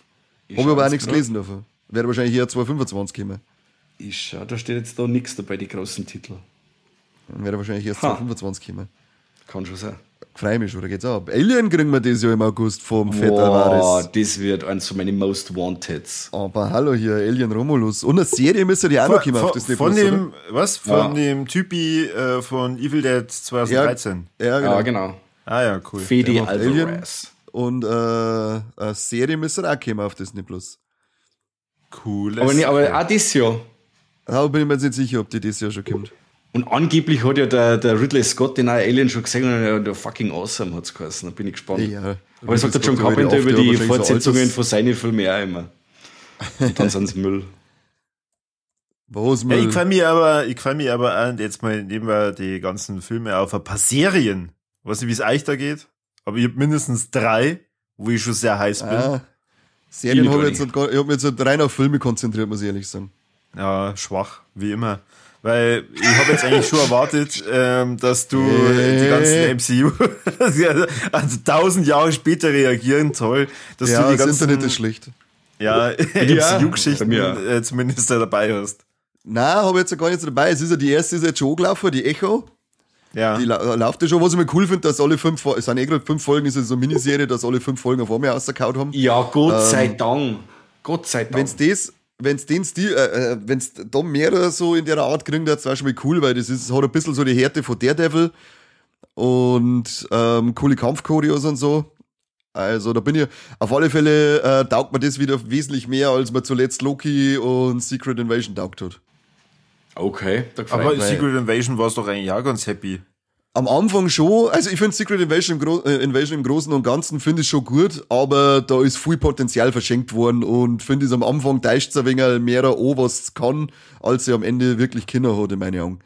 B: Habe ich aber auch nichts gelesen davon. Wäre wahrscheinlich eher 2025 kommen.
C: Ich schau, da steht jetzt da nichts dabei, die großen Titel.
B: Wäre wahrscheinlich erst 2025 kommen.
C: Kann schon sein.
B: Freue mich schon, da geht's ab. Alien kriegen wir dieses Jahr im August vom Fett Alvarez.
C: das wird eins von meinen Most Wanteds.
B: Aber hallo hier, Alien Romulus. Und eine Serie müsste die auch noch kommen auf
A: das Von dem, oder? was? Von ja. dem Typi äh, von Evil Dead 2013.
C: Ja, ja genau. Ah, genau.
A: Ah ja, cool.
C: Fede Alvarez.
B: Und äh, eine Serie müsste auch kommen auf Disney Plus.
A: Cool.
C: Aber, nicht, aber auch dieses Jahr.
B: Da bin ich mir nicht sicher, ob die dieses Jahr schon kommt.
C: Und angeblich hat ja der, der Ridley Scott den neuen Alien schon gesehen und der, fucking awesome hat es geheißen. Da bin ich gespannt. Ja, Aber es sagt der John Carpenter über die Fortsetzungen so von seinen Filmen auch immer. Und dann sind es Müll.
A: Ja, ich freue mich aber, ich freue mich aber an, jetzt mal nehmen wir die ganzen Filme auf ein paar Serien. weiß nicht, wie es euch da geht, aber ich habe mindestens drei, wo ich schon sehr heiß bin. Ah,
B: Serien habe ich jetzt, ich hab mich jetzt rein auf Filme konzentriert, muss ich ehrlich sagen.
A: Ja, schwach, wie immer. Weil ich habe jetzt eigentlich schon erwartet, ähm, dass du die ganzen MCU, also tausend Jahre später reagieren, toll, dass
B: ja,
A: du die
B: ganzen, das Internet ist schlecht.
A: Ja, MCU-Geschichten ja. äh, zumindest da dabei hast.
B: Nein, habe ich jetzt gar nicht dabei. Es ist ja die erste ist jetzt schon gelaufen, die Echo.
A: Ja.
B: Die la läuft ja schon. Was ich mir cool finde, dass alle fünf, es sind eh gerade fünf Folgen, ist so eine Miniserie, dass alle fünf Folgen auf einmal rausgehauen haben.
C: Ja, Gott ähm, sei Dank. Gott sei Dank.
B: Wenn's das, wenn's den Stil, äh, äh wenn's da mehr so in der Art kriegen, das wäre schon mal cool, weil das ist, hat ein bisschen so die Härte von Daredevil und ähm, coole Kampfchoreos und so. Also da bin ich, auf alle Fälle äh, taugt mir das wieder wesentlich mehr, als man zuletzt Loki und Secret Invasion taugt hat.
C: Okay,
A: aber Secret Invasion war es doch eigentlich auch ganz happy.
B: Am Anfang schon, also ich finde Secret Invasion im, Gro äh, Invasion im Großen und Ganzen finde ich schon gut, aber da ist viel Potenzial verschenkt worden und finde es am Anfang täuscht es ein wenig mehr an, was kann, als sie am Ende wirklich Kinder hat, in meinen Augen.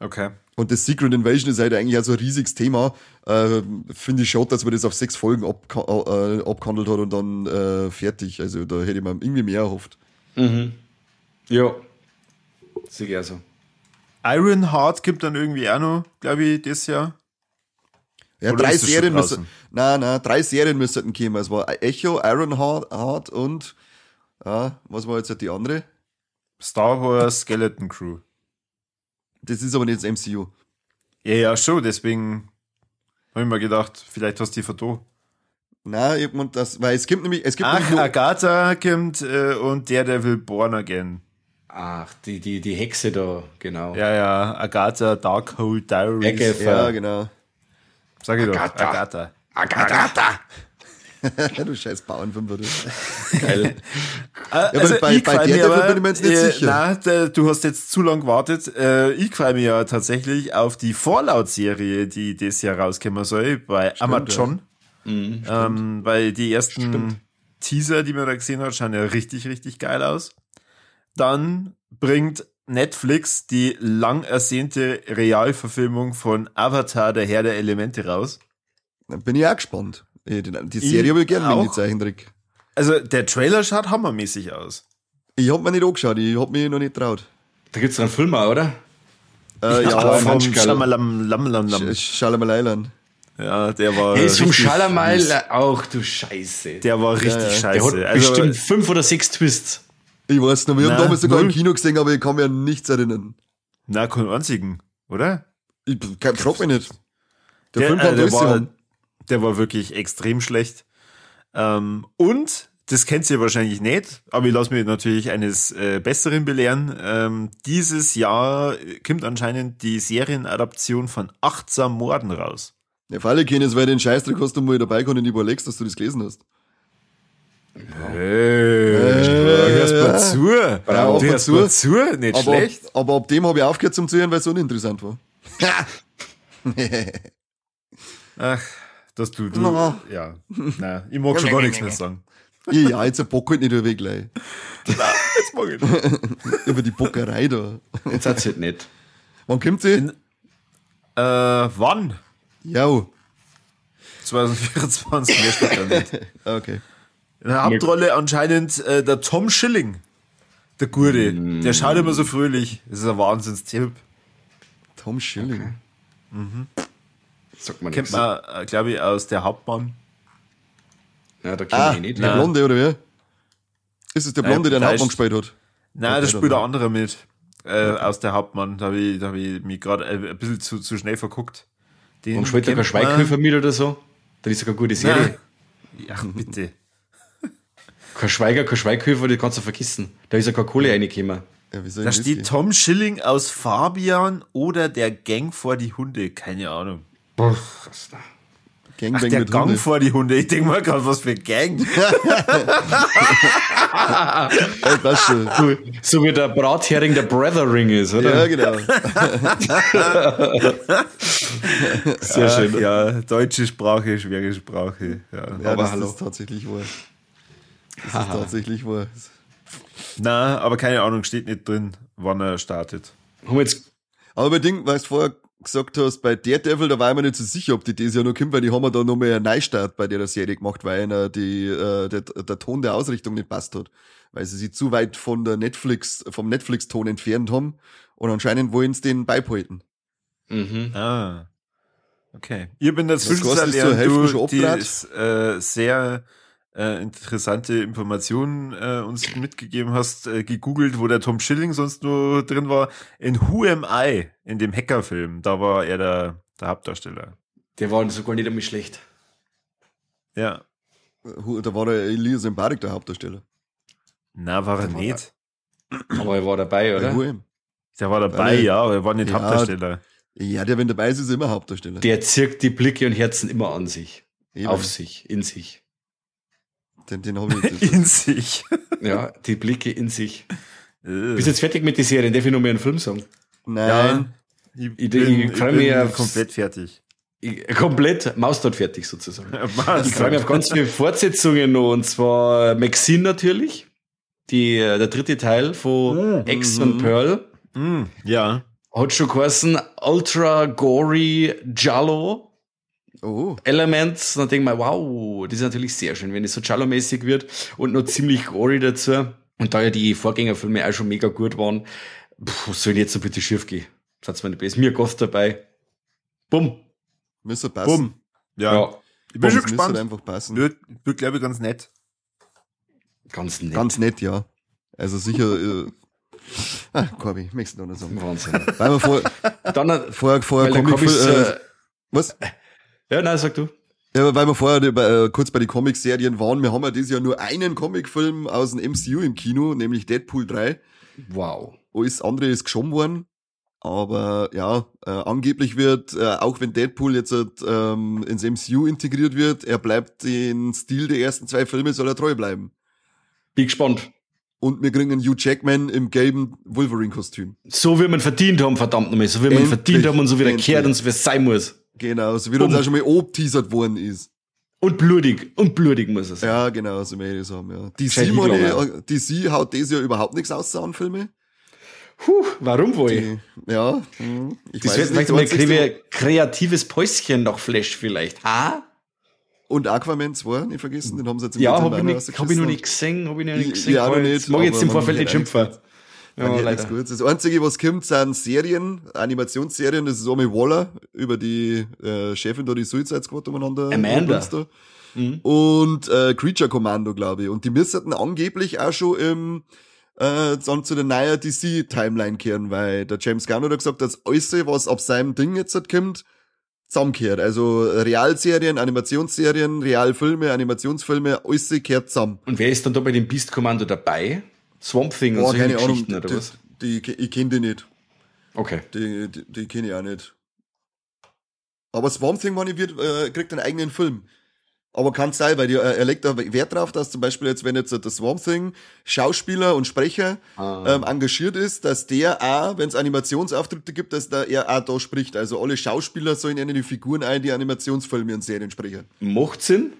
A: Okay.
B: Und das Secret Invasion ist halt eigentlich auch so ein riesiges Thema. Äh, finde ich schon, dass man das auf sechs Folgen ab, äh, abgehandelt hat und dann äh, fertig. Also da hätte ich mir irgendwie mehr erhofft.
C: Mhm. Ja. Sicher so.
A: Ironheart gibt dann irgendwie auch noch, glaube ich, das Jahr.
B: Ja, Oder drei Serien müssen. Nein, nein, drei Serien müssten kommen. Es war Echo, Ironheart und ja, was war jetzt die andere?
A: Star Wars Skeleton Crew.
B: Das ist aber nicht das MCU.
A: Ja, ja, schon, deswegen habe ich mir gedacht, vielleicht hast du die vertan.
B: Nein, ich das, weil es gibt nämlich, es gibt
A: Ach, Agatha kommt äh, und der, der will Born Again.
C: Ach, die, die, die Hexe da, genau.
A: Ja, ja, Agatha, Darkhold Diaries.
B: Agatha. Ja, genau.
A: Sag ich
C: Agatha.
A: doch, Agatha. Agatha.
B: du scheiß Bauernfünfer, du.
A: Geil. ja,
B: also bei, bei der aber, bin ich mir jetzt nicht äh, sicher.
A: Nein, du hast jetzt zu lang gewartet. Äh, ich freue mich ja tatsächlich auf die Fallout-Serie, die das Jahr rauskommen soll, bei stimmt, Amazon. Ja. Mhm, ähm, weil die ersten stimmt. Teaser, die man da gesehen hat, schauen ja richtig, richtig geil aus. Dann bringt Netflix die lang ersehnte Realverfilmung von Avatar, der Herr der Elemente raus.
B: Dann bin ich auch gespannt. Die Serie habe ich gerne mit die Zeichentrick.
A: Also der Trailer schaut hammermäßig aus.
B: Ich habe mir nicht angeschaut, ich habe mich noch nicht traut.
C: Da gibt es einen Film auch, oder?
B: Äh, ja,
A: ja vom Schalamalam.
B: Schalamalailan.
A: Ja, der war.
C: Der ist vom Schalamal auch, du Scheiße.
A: Der war richtig ja, ja. scheiße.
C: Der hat also, bestimmt fünf oder sechs Twists.
B: Ich weiß noch, wir Nein, haben damals sogar null. im Kino gesehen, aber ich kann mich an nichts erinnern.
A: Na, keinen einzigen, oder?
B: Ich frag mich nicht.
A: Der, der Film kann äh, der, war, der war wirklich extrem schlecht. Ähm, und, das kennt ihr wahrscheinlich nicht, aber ich lasse mich natürlich eines äh, Besseren belehren. Ähm, dieses Jahr kommt anscheinend die Serienadaption von Achtsam Morden raus.
B: Ja, für alle kennen weil den Scheißdreck hast du mal dabei und überlegst, dass du das gelesen hast.
A: Hey, hey, hörst mal zu.
B: Bravo,
A: du hörst mal zu, nicht
B: aber
A: schlecht.
B: Ab, aber ab dem habe ich aufgehört zum Zuhören, weil es uninteressant war.
A: Ach, dass du, du no. ja, na, ich mag schon gar nichts mehr sagen.
B: Ja, jetzt bock halt nicht über gleich.
A: Na, jetzt mag ich nicht.
B: über die Bockerei da.
C: Jetzt hat's halt nicht.
B: Wann kommt sie? In,
A: äh, wann?
B: Ja.
A: 2024, mehr steht da nicht.
B: Okay.
A: In der Hauptrolle anscheinend äh, der Tom Schilling. Der Gute. Mm. Der schaut immer so fröhlich. Das ist ein Wahnsinnstipp.
B: Tom Schilling. Okay.
A: Mhm. Sagt man Kennt man, äh, glaube ich, aus der Hauptbahn.
B: Ja, da kennt ah, ich nicht. Der Blonde, oder wer? Ist es der Blonde, der den Hauptmann gespielt hat?
A: Nein, da spielt der andere mit. Äh, aus der Hauptmann. Da habe ich, hab ich mich gerade äh, ein bisschen zu, zu schnell verguckt.
C: Den Warum spielt er kein Schweighöfer mit oder so? Das ist sogar eine gute Serie.
A: Nein. Ja, bitte.
C: Kein Schweiger, kein Schweighöfer, das kannst du vergessen. Da ist ja keine Kohle reingekommen.
A: Ja, da steht Tom Schilling aus Fabian oder der Gang vor die Hunde. Keine Ahnung. Boah, was da? Gangbang Ach, der Gang Hunde. vor die Hunde. Ich denke mal gerade, was für Gang.
C: das schon. So, so, wie der Brathering der Brothering ist, oder?
B: Ja, genau.
A: Sehr schön. Ach, ja, deutsche Sprache, schwere Sprache. Ja,
B: ja aber das hallo. ist tatsächlich wahr. Das ist tatsächlich wahr.
A: Na, aber keine Ahnung, steht nicht drin, wann er startet.
B: Aber bei Ding, weißt du vorher gesagt hast, bei Daredevil, da war ich mir nicht so sicher, ob die das Jahr noch kommt, weil die haben ja da nochmal einen Neustart bei der Serie gemacht, weil einer die, äh, der, der Ton der Ausrichtung nicht passt hat. Weil sie sich zu weit von der Netflix, vom Netflix-Ton entfernt haben und anscheinend wollen sie den beibehalten.
A: Mhm. Ah. Okay. Ich bin dazwischen, du die ist, äh, sehr äh, interessante Informationen äh, uns mitgegeben hast, äh, gegoogelt, wo der Tom Schilling sonst nur drin war. In Who Am I, in dem Hackerfilm, da war er der, der Hauptdarsteller.
C: Der war sogar nicht einmal schlecht.
A: Ja.
B: Da war der Elias Mbarek der Hauptdarsteller.
A: Na, war er nicht.
C: Aber er war dabei, oder?
A: Der war dabei, ja, aber er war nicht ja, Hauptdarsteller.
B: Ja, der, wenn dabei ist, ist immer Hauptdarsteller.
C: Der zirkt die Blicke und Herzen immer an sich. Eben. Auf sich, in sich.
B: Den, den habe
A: ich in sich.
C: Ja, die Blicke in sich. Äh. Bist du jetzt fertig mit der Serie? Darf ich noch mehr einen Film sagen?
B: Nein. Ja,
A: ich, ich, bin, ich, ich bin komplett fertig.
C: Ich, komplett Maustod fertig sozusagen. ich freue mich auf ganz viele Fortsetzungen noch. Und zwar Maxine natürlich. Die, äh, der dritte Teil von mm, X mm, und Pearl.
A: Mm, ja.
C: Hat schon geheißen Ultra Gory Jallo. Oh. Elements, dann denke ich mir, wow, das ist natürlich sehr schön, wenn es so Cello-mäßig wird und noch ziemlich gory dazu. Und da ja die Vorgängerfilme auch schon mega gut waren, puh, soll jetzt so bitte schief gehen? Satz mir nicht besser. Mir Goth dabei. Bumm.
B: Müsste passen. Bumm.
A: Ja. ja. Ich bin schon gespannt.
B: einfach passen.
A: Wird, wird glaube ich, ganz nett.
C: Ganz nett.
B: Ganz nett, ja. Also sicher, äh, Ah, Corby, möchtest du noch sagen?
C: Wahnsinn.
B: Weil wir vor, Dann, vorher, vorher Comic, äh, was?
C: Ja, nein, sag du.
B: Ja, weil wir vorher äh, kurz bei den Comic-Serien waren, wir haben ja dieses Jahr nur einen Comic-Film aus dem MCU im Kino, nämlich Deadpool 3.
C: Wow.
B: Alles andere ist geschoben worden. Aber ja, äh, angeblich wird, äh, auch wenn Deadpool jetzt ähm, ins MCU integriert wird, er bleibt den Stil der ersten zwei Filme, soll er treu bleiben.
C: Bin gespannt.
B: Und wir kriegen einen Hugh Jackman im gelben Wolverine-Kostüm.
C: So wie man verdient haben, verdammt nochmal. So wie man verdient haben und so wie der kehrt und so wie es sein muss.
B: Genau, so wie uns auch schon mal obteasert worden ist.
C: Und blutig, und blutig muss es
B: sein. Ja, genau, so möchte ich sagen, ja. DC, meine, DC haut das ja überhaupt nichts aus, Soundfilme.
C: Puh, warum wohl? Die,
B: ja,
C: hm, ich das weiß nicht. Vielleicht mal kreatives Päuschen noch Flash vielleicht, ha?
B: Und Aquaman 2, nicht vergessen, den haben sie jetzt
C: im Ja, hab ich, hab ich noch nicht gesehen, hab ich noch nicht gesehen. Ja, noch nicht. Mag ich jetzt im Vorfeld nicht schimpfen.
B: Ja, leider. Gut. Das Einzige, was kommt, sind Serien, Animationsserien. Das ist Omi Waller über die äh, Chefin da, die Suicide Squad umeinander.
C: Amanda.
B: Mhm. Und äh, Creature Commando, glaube ich. Und die müssten angeblich auch schon im äh, dann zu der neuen DC-Timeline kehren, weil der James Gunn hat gesagt, dass alles, was ab seinem Ding jetzt halt kommt, zusammenkehrt. Also Realserien, Animationsserien, Realfilme, Animationsfilme, alles kehrt zusammen.
C: Und wer ist dann da bei dem Beast Commando dabei? Swamp Thing Boah, und solche keine Geschichten
B: Ahnung,
C: oder was?
B: Die, die, ich kenne die nicht.
C: Okay.
B: Die, die, die kenne ich auch nicht. Aber Swamp Thing, man, wird, äh, kriegt einen eigenen Film. Aber kann sein, weil die, äh, er legt da Wert drauf, dass zum Beispiel jetzt, wenn jetzt das Swamp Thing Schauspieler und Sprecher ah. ähm, engagiert ist, dass der auch, wenn es Animationsauftritte gibt, dass da er auch da spricht. Also alle Schauspieler sollen in die Figuren ein, die Animationsfilme und Serien sprechen.
C: Macht Sinn.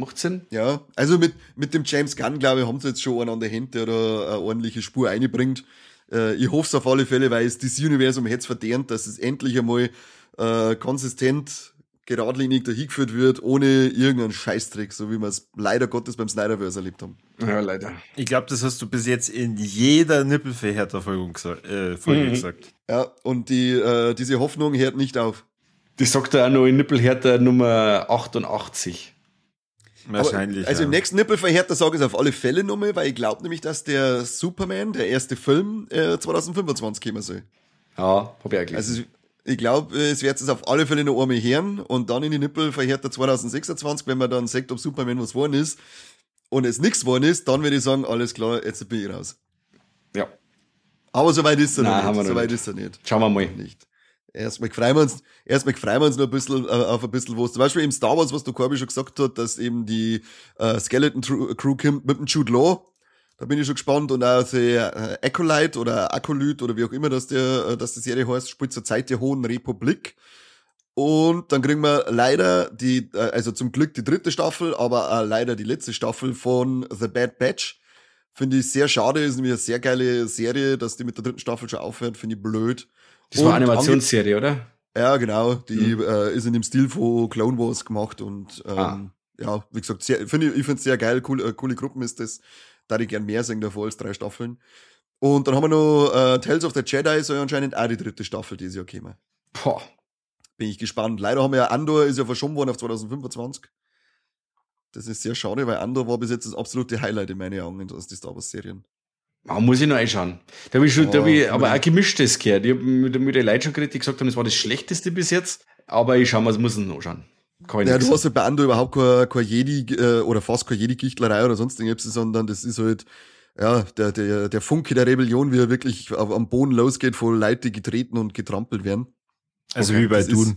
C: Macht Sinn?
B: Ja, also mit, mit dem James Gunn, glaube ich, haben sie jetzt schon einen an der Hände, der da eine ordentliche Spur einbringt. Äh, ich hoffe es auf alle Fälle, weil es das Universum jetzt verdient, dass es endlich einmal äh, konsistent geradlinig dahingeführt wird, ohne irgendeinen Scheißtrick, so wie wir es leider Gottes beim Snyderverse erlebt haben.
C: Ja, leider.
A: Ich glaube, das hast du bis jetzt in jeder Nippelverhärter-Folge gesagt, äh, Folge mhm. gesagt.
B: Ja, und die, äh, diese Hoffnung hört nicht auf.
C: Die sagt er auch noch in Nippelhärter Nummer 88.
A: Wahrscheinlich.
B: Aber, also
A: ja.
B: im nächsten Nippelverhärter sage ich es auf alle Fälle nochmal, weil ich glaube nämlich, dass der Superman, der erste Film, äh, 2025 kommen soll.
C: Ja, hab ich auch gelesen.
B: Also ich glaube, es wird es auf alle Fälle noch einmal hören und dann in die Nippelverhärter 2026, wenn man dann sagt, ob Superman was geworden ist und es nichts geworden ist, dann würde ich sagen, alles klar, jetzt bin ich raus.
C: ja,
B: Aber soweit ist er
C: Nein,
B: noch
C: haben wir
B: nicht. Soweit ist er nicht.
C: schauen wir mal.
B: Nicht. Erstmal freuen wir uns, erstmal freuen wir uns noch ein bisschen äh, auf ein bisschen was. Zum Beispiel im Star Wars, was der Corby schon gesagt hat, dass eben die äh, Skeleton Crew kommt mit dem Jude Law. Da bin ich schon gespannt. Und auch der äh, Acolyte oder Acolyte oder wie auch immer das der, äh, dass die Serie heißt, spielt zur Zeit der Hohen Republik. Und dann kriegen wir leider die, äh, also zum Glück die dritte Staffel, aber auch leider die letzte Staffel von The Bad Batch. Finde ich sehr schade, ist nämlich eine sehr geile Serie, dass die mit der dritten Staffel schon aufhört, finde ich blöd.
C: Das war eine Animationsserie, oder?
B: ja, genau. Die äh, ist in dem Stil von Clone Wars gemacht und ähm,
C: Ah.
B: ja, wie gesagt, sehr, find ich, ich finde es sehr geil. Cool, äh, coole Gruppen ist das. Da ich gern mehr sehen davor als drei Staffeln. Und dann haben wir noch äh, Tales of the Jedi, soll ja anscheinend auch die dritte Staffel dieses Jahr kommen.
C: Boah.
B: Bin ich gespannt. Leider haben wir ja Andor, ist ja verschoben worden auf 2025. Das ist sehr schade, weil Andor war bis jetzt das absolute Highlight in meinen Augen aus den Star Wars Serien.
C: Ah, muss ich noch einschauen. Da habe ich schon, da hab ich
B: Ja,
C: aber
B: ja.
C: auch gemischtes gehört. Ich habe mit, mit den Leuten schon geredet, die gesagt haben, das war das Schlechteste bis jetzt. Aber ich schau mal, muss es noch anschauen. Kann ich
B: Ja, du hast halt bei Andor überhaupt keine, keine Jedi äh, oder fast keine Jedi-Gichtlerei oder sonst irgendwas, sondern das ist halt ja, der, der, der Funke der Rebellion, wie er wirklich am Boden losgeht, vor Leute, die getreten und getrampelt werden.
A: Also
C: Okay,
A: wie bei Dune.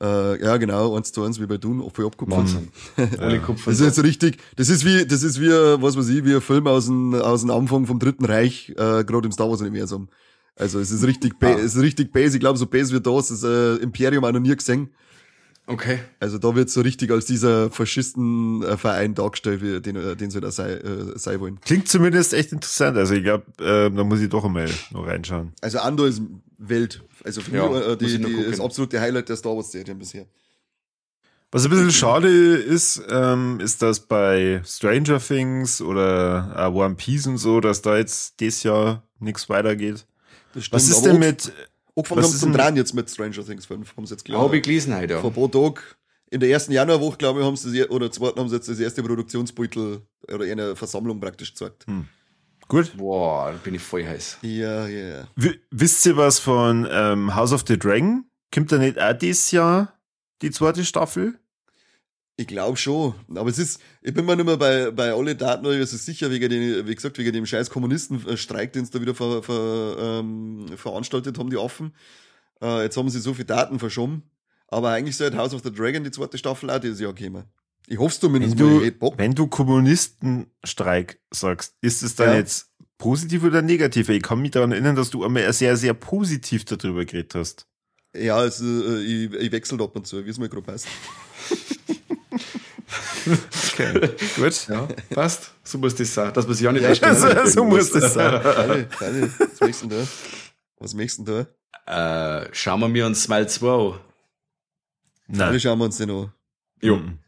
B: Äh, ja, genau, eins zu eins wie bei Dune, voll abgekupfert.
C: Wahnsinn. Alle Kupfer.
B: Das ist jetzt so richtig, das ist wie, das ist wie, was weiß ich, wie ein Film aus dem, aus dem Anfang vom Dritten Reich, äh, gerade im Star Wars Universum. Also es ist richtig, ba-
C: Ah.
B: es ist richtig base. Ich glaube, so base wie das, das äh, Imperium auch noch nie gesehen.
C: Okay.
B: Also da wird so richtig als dieser Faschistenverein dargestellt, wie, den, äh, den sie da sei, äh, sein wollen.
A: Klingt zumindest echt interessant. Also ich glaube, äh, da muss ich doch einmal noch reinschauen.
B: Also Andor ist Welt. Also für
C: Ja,
B: mich äh, die, die, das absolute Highlight der Star Wars Serien bisher.
A: Was ein bisschen schade ist, ähm, ist, dass bei Stranger Things oder äh, One Piece und so, dass da jetzt dieses Jahr nichts weitergeht.
B: Das
A: Was ist denn mit,
B: Angefangen
A: was
B: haben
A: ist
B: zum Drehen jetzt mit Stranger Things 5, haben sie jetzt
C: Ja, habe ich gelesen heute, ja.
B: Vor pro Tag. In der ersten Januarwoche, glaube ich, haben sie das, oder zweiten haben sie jetzt das erste Produktionsbeutel oder eine Versammlung praktisch gezeigt.
A: gut?
C: Boah, da bin ich voll heiß.
B: Ja, ja, ja.
A: Wisst ihr was von ähm, House of the Dragon? Kommt da nicht auch dieses Jahr die zweite Staffel?
B: Ich glaube schon. Aber es ist, ich bin mir nicht mehr bei, bei alle Daten, es ist sicher wegen den, wie gesagt, wegen dem scheiß Kommunistenstreik, den sie da wieder ver, ver, ähm, veranstaltet haben, die Affen. Äh, jetzt haben sie so viele Daten verschoben. Aber eigentlich sollte House of the Dragon die zweite Staffel auch dieses Jahr kommen. Ich hoffe es
A: Wenn
B: zumindest, ich
A: du,
B: Bock.
A: wenn du Kommunistenstreik sagst, ist es dann
B: Ja.
A: jetzt positiv oder negativ? Ich kann mich daran erinnern, dass du einmal sehr, sehr positiv darüber geredet hast.
B: Ja, also, äh, ich, ich wechsle ab und zu, wie es mir gerade passt.
A: Okay, gut.
C: Ja, passt. So muss das sein. Dass man sich auch nicht
B: Ja,
A: so- so muss das sein.
B: Was möchtest du denn da? Was möchtest du da?
C: Äh, schauen wir mir uns Smile 2 an.
B: Alle
A: Nein,
B: schauen wir uns den an.
C: Jo.
A: Mhm.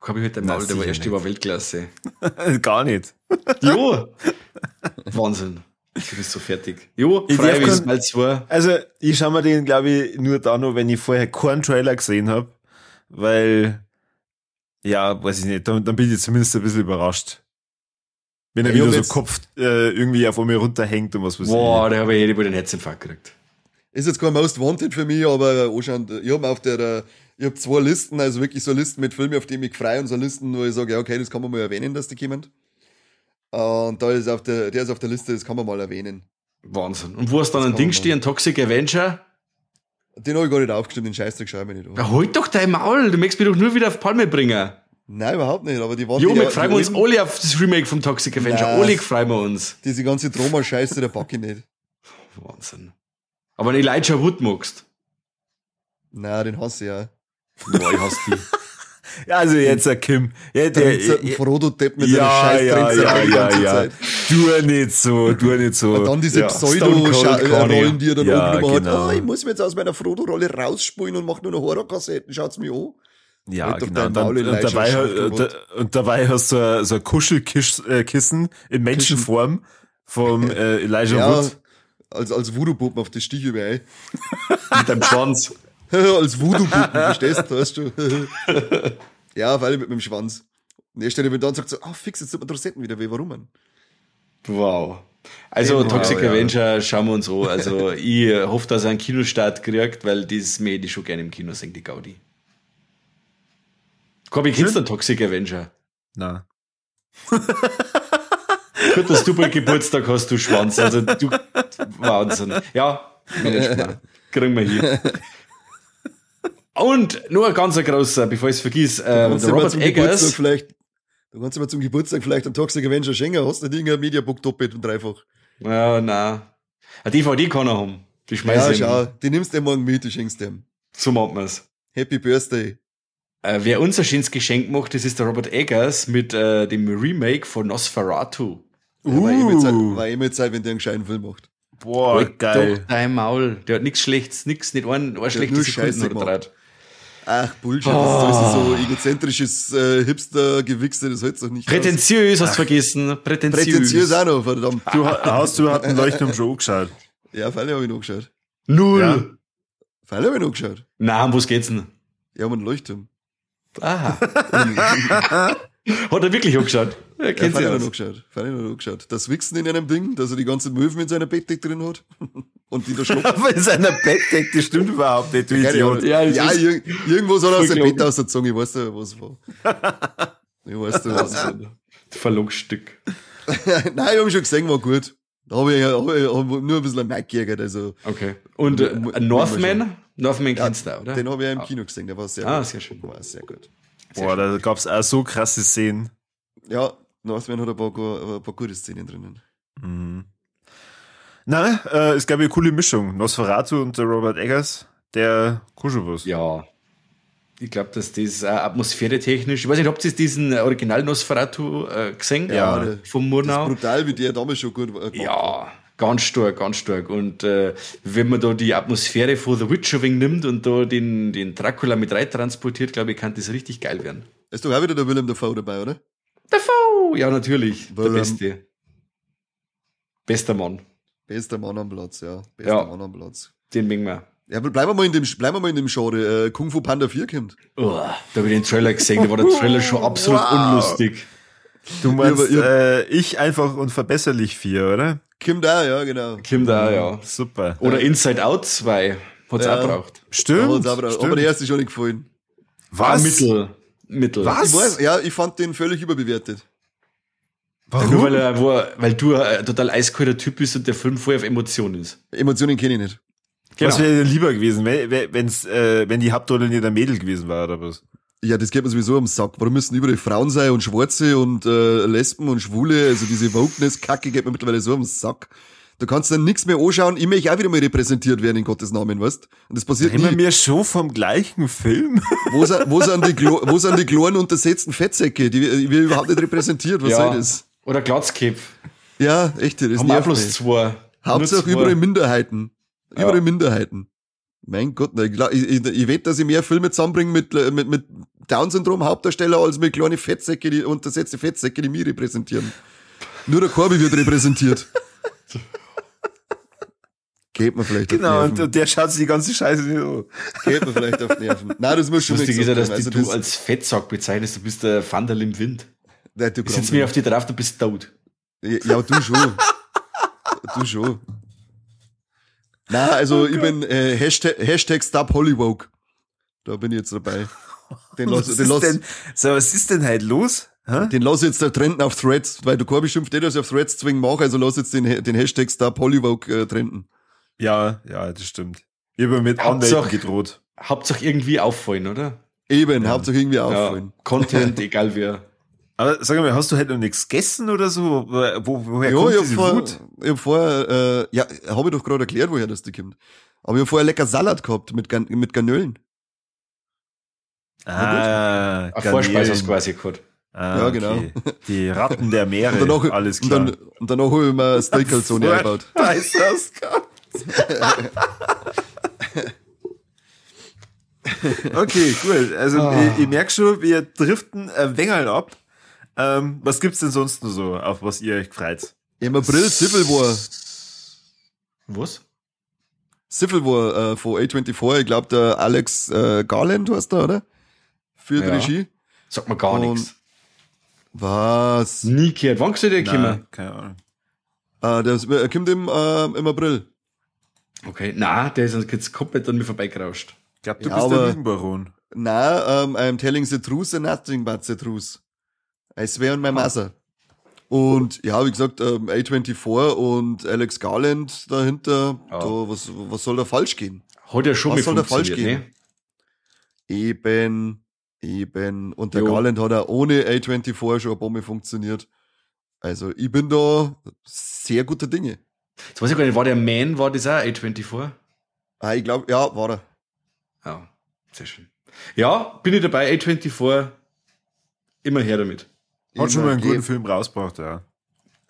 C: Hab ich heute Maul, der war erst über Weltklasse.
A: gar nicht.
C: Jo! Wahnsinn. Du bist so fertig. Jo,
A: Ich
C: Smile 2.
A: Also, ich schaue mir den, glaube ich, nur da noch, wenn ich vorher keinen Trailer gesehen habe, weil, ja, weiß ich nicht, dann, dann bin ich zumindest ein bisschen überrascht. Wenn er
B: ich
A: wieder so Kopf äh, irgendwie auf mir runterhängt und was weiß
C: Boah, da habe ich jede Mal den Herzinfarkt gekriegt.
B: Ist jetzt kein Most Wanted für mich, aber anscheinend, ich habe auf der, äh, ich habe zwei Listen, also wirklich so Listen mit Filmen, auf die ich mich freue und so Listen, wo ich sage, ja, okay, das kann man mal erwähnen, dass die kommen. Äh, Und da ist auf der, der ist auf der Liste, das kann man mal erwähnen.
C: Wahnsinn. Und wo hast dann ein Ding stehen, Toxic Avenger?
B: Den habe ich gar nicht aufgestimmt, den Scheißdreck schaue ich nicht an.
C: Ja, halt doch dein Maul, du möchtest mich doch nur wieder auf Palme bringen.
B: Nein, überhaupt nicht, aber die waren
C: Jo, wir freuen uns alle auf das Remake vom Toxic Avenger. Alle freuen wir uns.
B: Diese ganze Drama-Scheiße, der packe ich nicht.
C: Wahnsinn. Aber wenn Elijah Wood magst.
B: Nein, den hasse ich ja.
C: Boah, ich hasse die.
A: Ja, also jetzt, Herr Kim. Ja, der,
B: Der
A: ja,
B: Frodo-Depp mit
A: ja,
B: seiner scheiß
A: ja, ja,
B: die
A: ja, ja.
B: Zeit.
A: Du nicht so, du nicht so.
B: Und dann diese
A: ja.
B: Pseudo-Rollen, die er dann
A: Ja,
B: oben
A: genau.
B: hat. Oh, ich muss mich jetzt aus meiner Frodo-Rolle rausspulen und mache nur noch Horrorkassetten. Schaut's mir an.
A: Ja, genau. Und, dann, und, dabei, äh, und dabei hast du so, ein Kuschelkissen in Menschenform vom äh, Elijah
B: Ja,
A: Wood.
B: als, als Voodoo-Puppen auf das Stich über, ey.
C: Mit deinem Schwanz.
B: Als Voodoo-Puppen, verstehst du, weißt du. ja, weil mit dem Schwanz. Und er steht dann da und sagt so, ah, oh, fix, jetzt tut man Rosetten wieder weh, warum man?
C: Wow. Also wow, Toxic ja. Avenger schauen wir uns an. Also ich hoffe, dass er einen Kinostart kriegt, weil das mir die schon gerne im Kino sehen, die Gaudi. Komm, ich kennst du Toxic Avenger?
A: Na.
C: Gut, dass du bei Geburtstag hast, du Schwanz. Also du Wahnsinn. Ja, kriegen wir hier. Und nur ein ganz großer, bevor ich es vergiss, äh, der
B: Robert Eggers. Vielleicht, du kannst dir mal zum Geburtstag vielleicht einen Toxic Avenger schenken, hast du nicht irgendein Mediabook doppelt und dreifach.
C: Ja, nein. Eine DVD kann er haben.
B: Die schmeißt Ja, schau, die nimmst du morgen mit, du schenkst dem.
C: So macht man's.
B: Happy Birthday.
C: Äh, wer uns ein schönes Geschenk macht, das ist der Robert Eggers mit äh, dem Remake von Nosferatu.
B: Uh. Ja, war, eh Zeit, war mit Zeit, wenn der einen gescheiten Film macht.
C: Boah, halt geil. Doch dein Maul. Der hat nichts Schlechtes, nichts, nicht ein, ein schlechtes Sekunden oder drei.
B: Ach, Bullshit. Oh. Das ist so egozentrisches äh, Hipster-Gewichse, das hält's doch nicht
C: Prätentiös aus. hast du vergessen. Prätentiös. Prätentiös
B: auch noch, verdammt.
A: Du hast du einen Leuchtturm schon angeschaut?
B: Ja, Falle habe ich noch geschaut.
C: Null. Ja.
B: Falle habe ich noch geschaut.
C: Na, um was geht's denn?
B: Ja, um einen Leuchtturm.
C: Aha. Hat er wirklich angeschaut?
B: Ja, kennt ja, noch angeschaut. Fand ich noch angeschaut. Das Wichsen in einem Ding, dass er die ganzen Möwen in seiner Bettdecke drin hat. Und die da schluckt.
A: Aber in seiner Bettdecke, das stimmt überhaupt nicht, du Idiot.
B: Ja, ja ir irgendwo soll er aus dem Bett ausgezogen. Ich weiß nicht, was war. Ich weiß nicht, was war.
C: Verlogstück.
B: Nein, ich habe schon gesehen, war gut. Da habe ich, hab ich hab nur ein bisschen Mike geärgert. Also,
C: okay. Und äh, Northman? Northman kennst du, oder?
B: Den habe ich ja im Kino gesehen, der war sehr ah,
C: gut. Ah, sehr schön.
B: War sehr gut.
A: Boah, da gab es auch so krasse Szenen.
B: Ja, Northman hat ein paar, ein paar gute Szenen drinnen.
A: Mhm. Na, äh, es gab eine coole Mischung. Nosferatu und der Robert Eggers, der Kuschelbus.
C: Ja. Ich glaube, dass das äh, atmosphäre technisch, ich weiß nicht, habt ihr diesen Original Nosferatu äh, gesehen?
B: Ja, ja vom Murnau. Das ist brutal, wie der damals schon gut
C: war. Ja, Ganz stark, ganz stark. Und äh, wenn man da die Atmosphäre von The Witcher Wing nimmt und da den, den Dracula mit rein transportiert, glaube ich, kann das richtig geil werden.
B: Ist doch auch wieder der Willem Dafoe dabei, oder?
C: Dafoe! Ja, natürlich. Willem. Der Beste. Bester Mann.
B: Bester Mann am Platz, ja. Bester
C: ja,
B: Mann am Platz.
C: Den mengen wir.
B: Ja, aber bleiben wir mal in dem, bleiben wir mal in dem Genre. Äh, Kung Fu Panda 4 kommt.
C: Oh, da habe ich den Trailer gesehen, da war der Trailer schon absolut wow. unlustig.
A: Du meinst, ja, äh, ich einfach unverbesserlich 4, oder?
B: Kim da, ja, genau.
C: Kim da, ja.
A: Super.
C: Oder Inside Out 2. Hat's ja. auch braucht.
A: Stimmt.
B: Ja, stimmt. Aber der erste ist schon nicht gefallen.
C: Was? Ah, Mittel. Mittel.
B: Was? Ich weiß, ja, ich fand den völlig überbewertet.
C: Warum? Nur weil, er, wo, weil du ein total eiskalter Typ bist und der Film voll auf Emotionen ist.
B: Emotionen kenne ich nicht.
A: Genau. Was wäre denn lieber gewesen, wenn, wenn's, äh, wenn die Hauptrolle nicht ein Mädel gewesen war oder was?
B: Ja, das geht mir sowieso am Sack. Warum müssen überall Frauen sein und Schwarze und äh, Lesben und Schwule? Also diese Wokeness-Kacke geht mir mittlerweile so am Sack. Du kannst dann nichts mehr anschauen. Ich möchte auch wieder mal repräsentiert werden in Gottes Namen, weißt? Und das passiert
A: Reden nie. wir schon vom gleichen Film?
B: Wo sind, wo sind die, wo sind die kleinen untersetzten Fettsäcke? Die, die wir überhaupt nicht repräsentiert. Was ja. soll das?
C: Oder Glatzkopf.
B: Ja, echt. Das
C: Haben nervt bloß zwei.
B: Hauptsache überall Minderheiten. Überall ja. Minderheiten. Mein Gott, ich, ich, ich wette, dass ich mehr Filme zusammenbringe mit, mit, mit Down-Syndrom Hauptdarsteller als mit kleine Fettsäcke, die untersetzte Fettsäcke, die mich repräsentieren. Nur der Korbi wird repräsentiert. Geht mir vielleicht
A: genau, auf Nerven. Genau, und der schaut sich die ganze Scheiße nicht an.
B: Geht mir vielleicht auf Nerven. Nein, das muss schon
C: Lustig ist ja, dass also du das als Fettsack bezeichnest, du bist der Vandal im Wind. Nein, du sitzt mir auf die drauf, du bist tot.
B: Ja, du schon. du schon. Na, also oh ich bin äh, Hashtag, Hashtag Stop Hollywood. Da bin ich jetzt dabei.
A: Den was, los, den los, denn, so, was ist denn halt los?
B: Hä? Den lass jetzt der trenden auf Threads, weil du Korbi schimpft, dass ich auf Threads zwingen mache, also lass jetzt den, den Hashtag Stop Hollywood äh, trenden.
A: Ja, ja, das stimmt. Ich habe mit Anwälten gedroht.
C: Hauptsache irgendwie auffallen, oder?
B: Eben, ja. Hauptsache irgendwie auffallen.
C: Ja, Content, egal wer.
A: Aber sag mal, hast du halt noch nichts gegessen oder so? Wo, woher ja, kommt
B: ich
A: diese
B: vor, Wut? Ich hab vorher, äh, ja, habe ich doch gerade erklärt, woher das die kommt. Aber ich hab vorher lecker Salat gehabt mit, mit Garnelen.
C: Ah, Ein Vorspeise hast du quasi gehabt.
B: Ah, ja, genau. Okay.
A: Die Ratten der Meere,
B: und danach,
A: alles klar.
B: Und, dann, und danach habe ich mir Steak Calzone eingebaut.
A: Weiß das Okay, cool. Also oh. ich, ich merke schon, wir driften ein wenig ab. Ähm, was gibt's denn sonst noch so, auf was ihr euch freut?
B: Im April Civil War.
C: Was?
B: Civil War äh, von A24, ich glaube der Alex äh, Garland heißt da, oder? Für die ja. Regie.
C: Sagt mir gar nichts.
B: Was?
C: Nie gehört. Wann soll der kommen?
A: Keine Ahnung.
B: Äh, der, kommt im, äh, im April.
C: Okay, na, der ist jetzt komplett an mir vorbeigerauscht.
A: Ich glaube, du ja, bist der Lügenbaron.
B: Na, um, I'm telling the truth and nothing but the truth. I swear on my mother. Und ja, wie gesagt, ähm, A24 und Alex Garland dahinter, ja. da, was, was soll da falsch gehen?
C: Hat ja schon
B: was soll da falsch gehen? Ne? Eben, eben. Und der jo. Garland hat auch ohne A24 schon eine Bombe funktioniert. Also ich bin da sehr guter Dinge.
C: Jetzt weiß ich gar nicht, war der Man, war das auch A24?
B: Ah, ich glaube, ja, war er.
C: Ja, sehr schön. Ja, bin ich dabei, A24, immer her damit.
A: Hat schon mal einen guten Film rausgebracht, ja.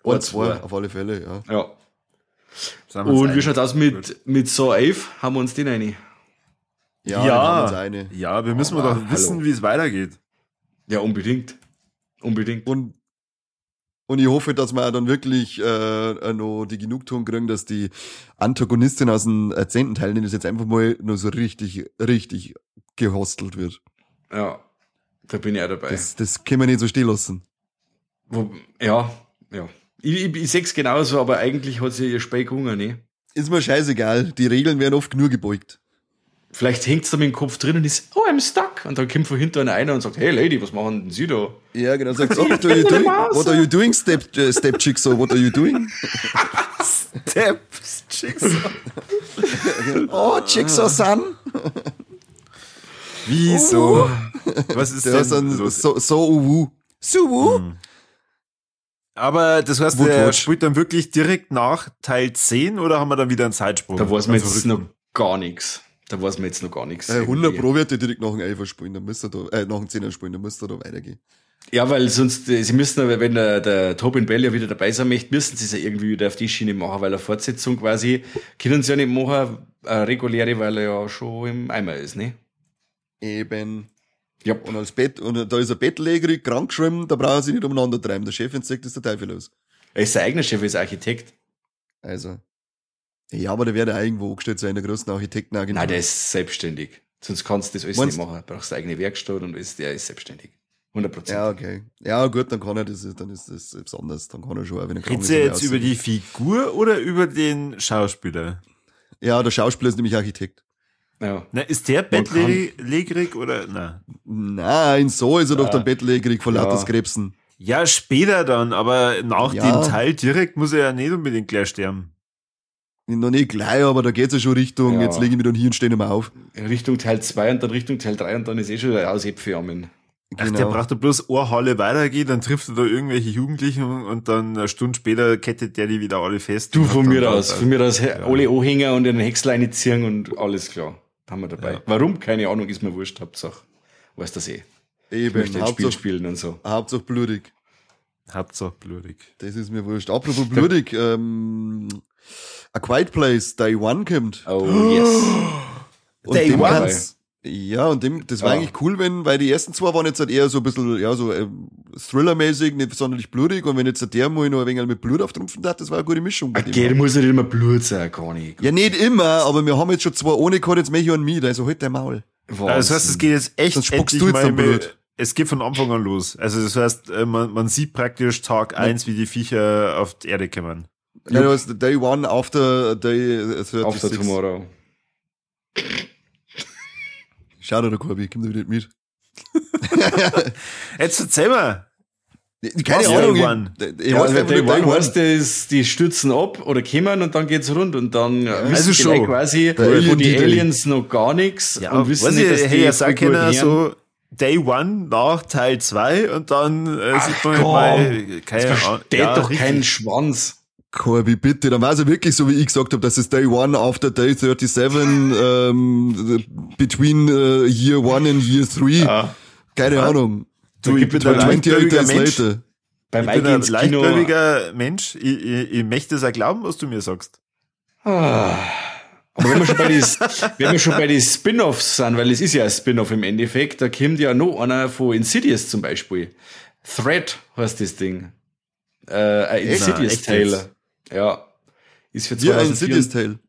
B: Oder zwei, auf alle Fälle, ja.
C: Ja. Und wie schaut aus mit, mit So 11? Haben wir uns den eine?
A: Ja, ja, eine. ja wir müssen oh, doch wissen, wie es weitergeht.
C: Ja, unbedingt. Unbedingt.
B: Und und ich hoffe, dass wir dann wirklich äh, noch die Genugtuung kriegen, dass die Antagonistin aus dem zehnten Teil, das jetzt einfach mal nur so richtig, richtig gehostelt wird.
C: Ja, da bin ich auch dabei.
B: Das, das können wir nicht so stehen lassen.
C: Ja, ja. Ich, ich, ich sehe es genauso, aber eigentlich hat sie ihr Speck Hunger, ne?
B: Ist mir scheißegal. Die Regeln werden oft nur gebeugt.
C: Vielleicht hängt es da mit dem Kopf drin und ist, oh, I'm stuck. Und dann kommt von hinten einer und sagt, hey Lady, was machen denn Sie da?
B: Ja, genau. Sagt, oh, what are you doing? What are you doing, Step, uh, Step Jigsaw? What are you doing?
A: Step Jigsaw.
B: oh, Jigsaw Son.
A: Wieso?
B: Oh. Was ist der denn ist los? So, so uwu. So uwu? Hm.
A: Aber das heißt, der spielt dann wirklich direkt nach Teil 10 oder haben wir dann wieder einen Zeitsprung?
C: Da weiß man jetzt noch gar nichts. Da weiß man jetzt noch gar nichts.
B: Äh, 100 Pro wird er direkt nach dem 11 spielen, dann müsste er da, äh, nach dem 10er spielen, dann müsste er da weitergehen.
C: Ja, weil sonst, äh, sie müssen, wenn der, der Tobin Bell ja wieder dabei sein möchte, müssen sie es ja irgendwie wieder auf die Schiene machen, weil eine Fortsetzung quasi, können sie ja nicht machen, eine reguläre, weil er ja schon im Eimer ist, ne?
B: Eben. Ja. Und als Bett, und da ist ein Bettläger krank geschrieben, da brauchen sie nicht umeinander treiben. Der Chef entdeckt ist der Teufel los.
C: Er ist der eigene Chef, er ist Architekt.
B: Also. Ja, aber der wird ja irgendwo angestellt sein, in der großen Architektenagentur.
C: Nein, der ist selbstständig. Sonst kannst du das alles Meinst nicht machen. Du brauchst eine eigene Werkstatt und alles, der ist selbstständig. 100
B: Ja, okay. Ja, gut, dann kann er das, dann ist das besonders. Dann kann er schon, wenn er
A: Redest du jetzt über die Figur oder über den Schauspieler?
B: Ja, der Schauspieler ist nämlich Architekt.
A: Ja. Na, ist der bettlägerig oder? Na.
B: Nein, so ist er ja. doch dann bettlägerig von ja. lauter Krebsen.
A: Ja, später dann, aber nach ja. dem Teil direkt muss er ja nicht unbedingt gleich sterben.
B: Noch nicht gleich, aber da geht's ja schon Richtung, ja. jetzt lege ich mich dann hier und stehe mal auf.
C: Richtung Teil 2 und dann Richtung Teil 3 und dann ist eh schon der Aushebfirmen.
A: Ach, genau. der braucht da bloß eine Halle weitergehen, dann trifft er da irgendwelche Jugendlichen und dann eine Stunde später kettet der die wieder alle fest.
C: Du, von mir aus, von mir aus ja. alle Anhänger und den Häcksleine ziehen und alles klar. Haben wir dabei. Ja. Warum? Keine Ahnung, ist mir wurscht, Hauptsache. Weißt du das eh.
B: Eben, ich
C: möchte Spiel spielen und so.
B: Hauptsache blutig.
A: Hauptsache blutig.
B: Das ist mir wurscht. Apropos blutig, ähm, A Quiet Place Day One kommt.
C: Oh, yes.
B: Und Day One. Ja, und dem, das war oh. eigentlich cool, wenn, weil die ersten zwei waren jetzt halt eher so ein bisschen, ja, so äh, Thriller-mäßig, nicht sonderlich blutig, und wenn jetzt der mal noch ein wenig mit Blut auftrumpfen hat, das war eine gute Mischung.
C: Okay, da muss nicht immer Blut sein, nicht.
B: Ja, nicht immer, aber wir haben jetzt schon zwei ohne gehabt, jetzt mich und mich, also halt dein Maul.
A: Wahnsinn. Also das heißt, es geht jetzt echt Sonst endlich du jetzt mal mit, es geht von Anfang an los. Also das heißt, äh, man, man sieht praktisch Tag eins, wie die Viecher auf die Erde kommen.
B: Ja, it was the day one after day 36.
C: After tomorrow.
B: Schau dir, Korbi, komm da wieder mit.
A: Jetzt erzähl mal.
B: Keine Was Ahnung. One?
C: Ich, ja, weiß, Day One heißt, das, die stützen ab oder kommen und dann geht's rund und dann ja, wissen also schon. quasi von die Aliens noch gar nichts
A: ja, und wissen nicht, dass ich, hey, sag keiner so Day One nach Teil 2 und dann äh, sieht man
C: komm, mal, keine Ahnung. Ja, doch richtig. kein Schwanz.
B: Corby, bitte, dann war es ja wirklich so, wie ich gesagt habe, dass es Day One after Day 37, ähm, between uh, Year One and Year Three. Ja. Keine ja. Ahnung.
A: Du, ich bin ein leichtgläubiger Mensch. Later. Beim ich bin ein leichtgläubiger Mensch. Ich, ich, ich möchte es auch glauben, was du mir sagst.
C: Ah. Aber wenn wir schon bei die, wenn wir schon bei den Spin-offs sind, weil es ist ja ein Spin-off im Endeffekt, da kommt ja noch einer von Insidious zum Beispiel. Thread heißt das Ding. Äh, ein Insidious Tale. Ja.
B: Ist für 2004. Wie ein Tale.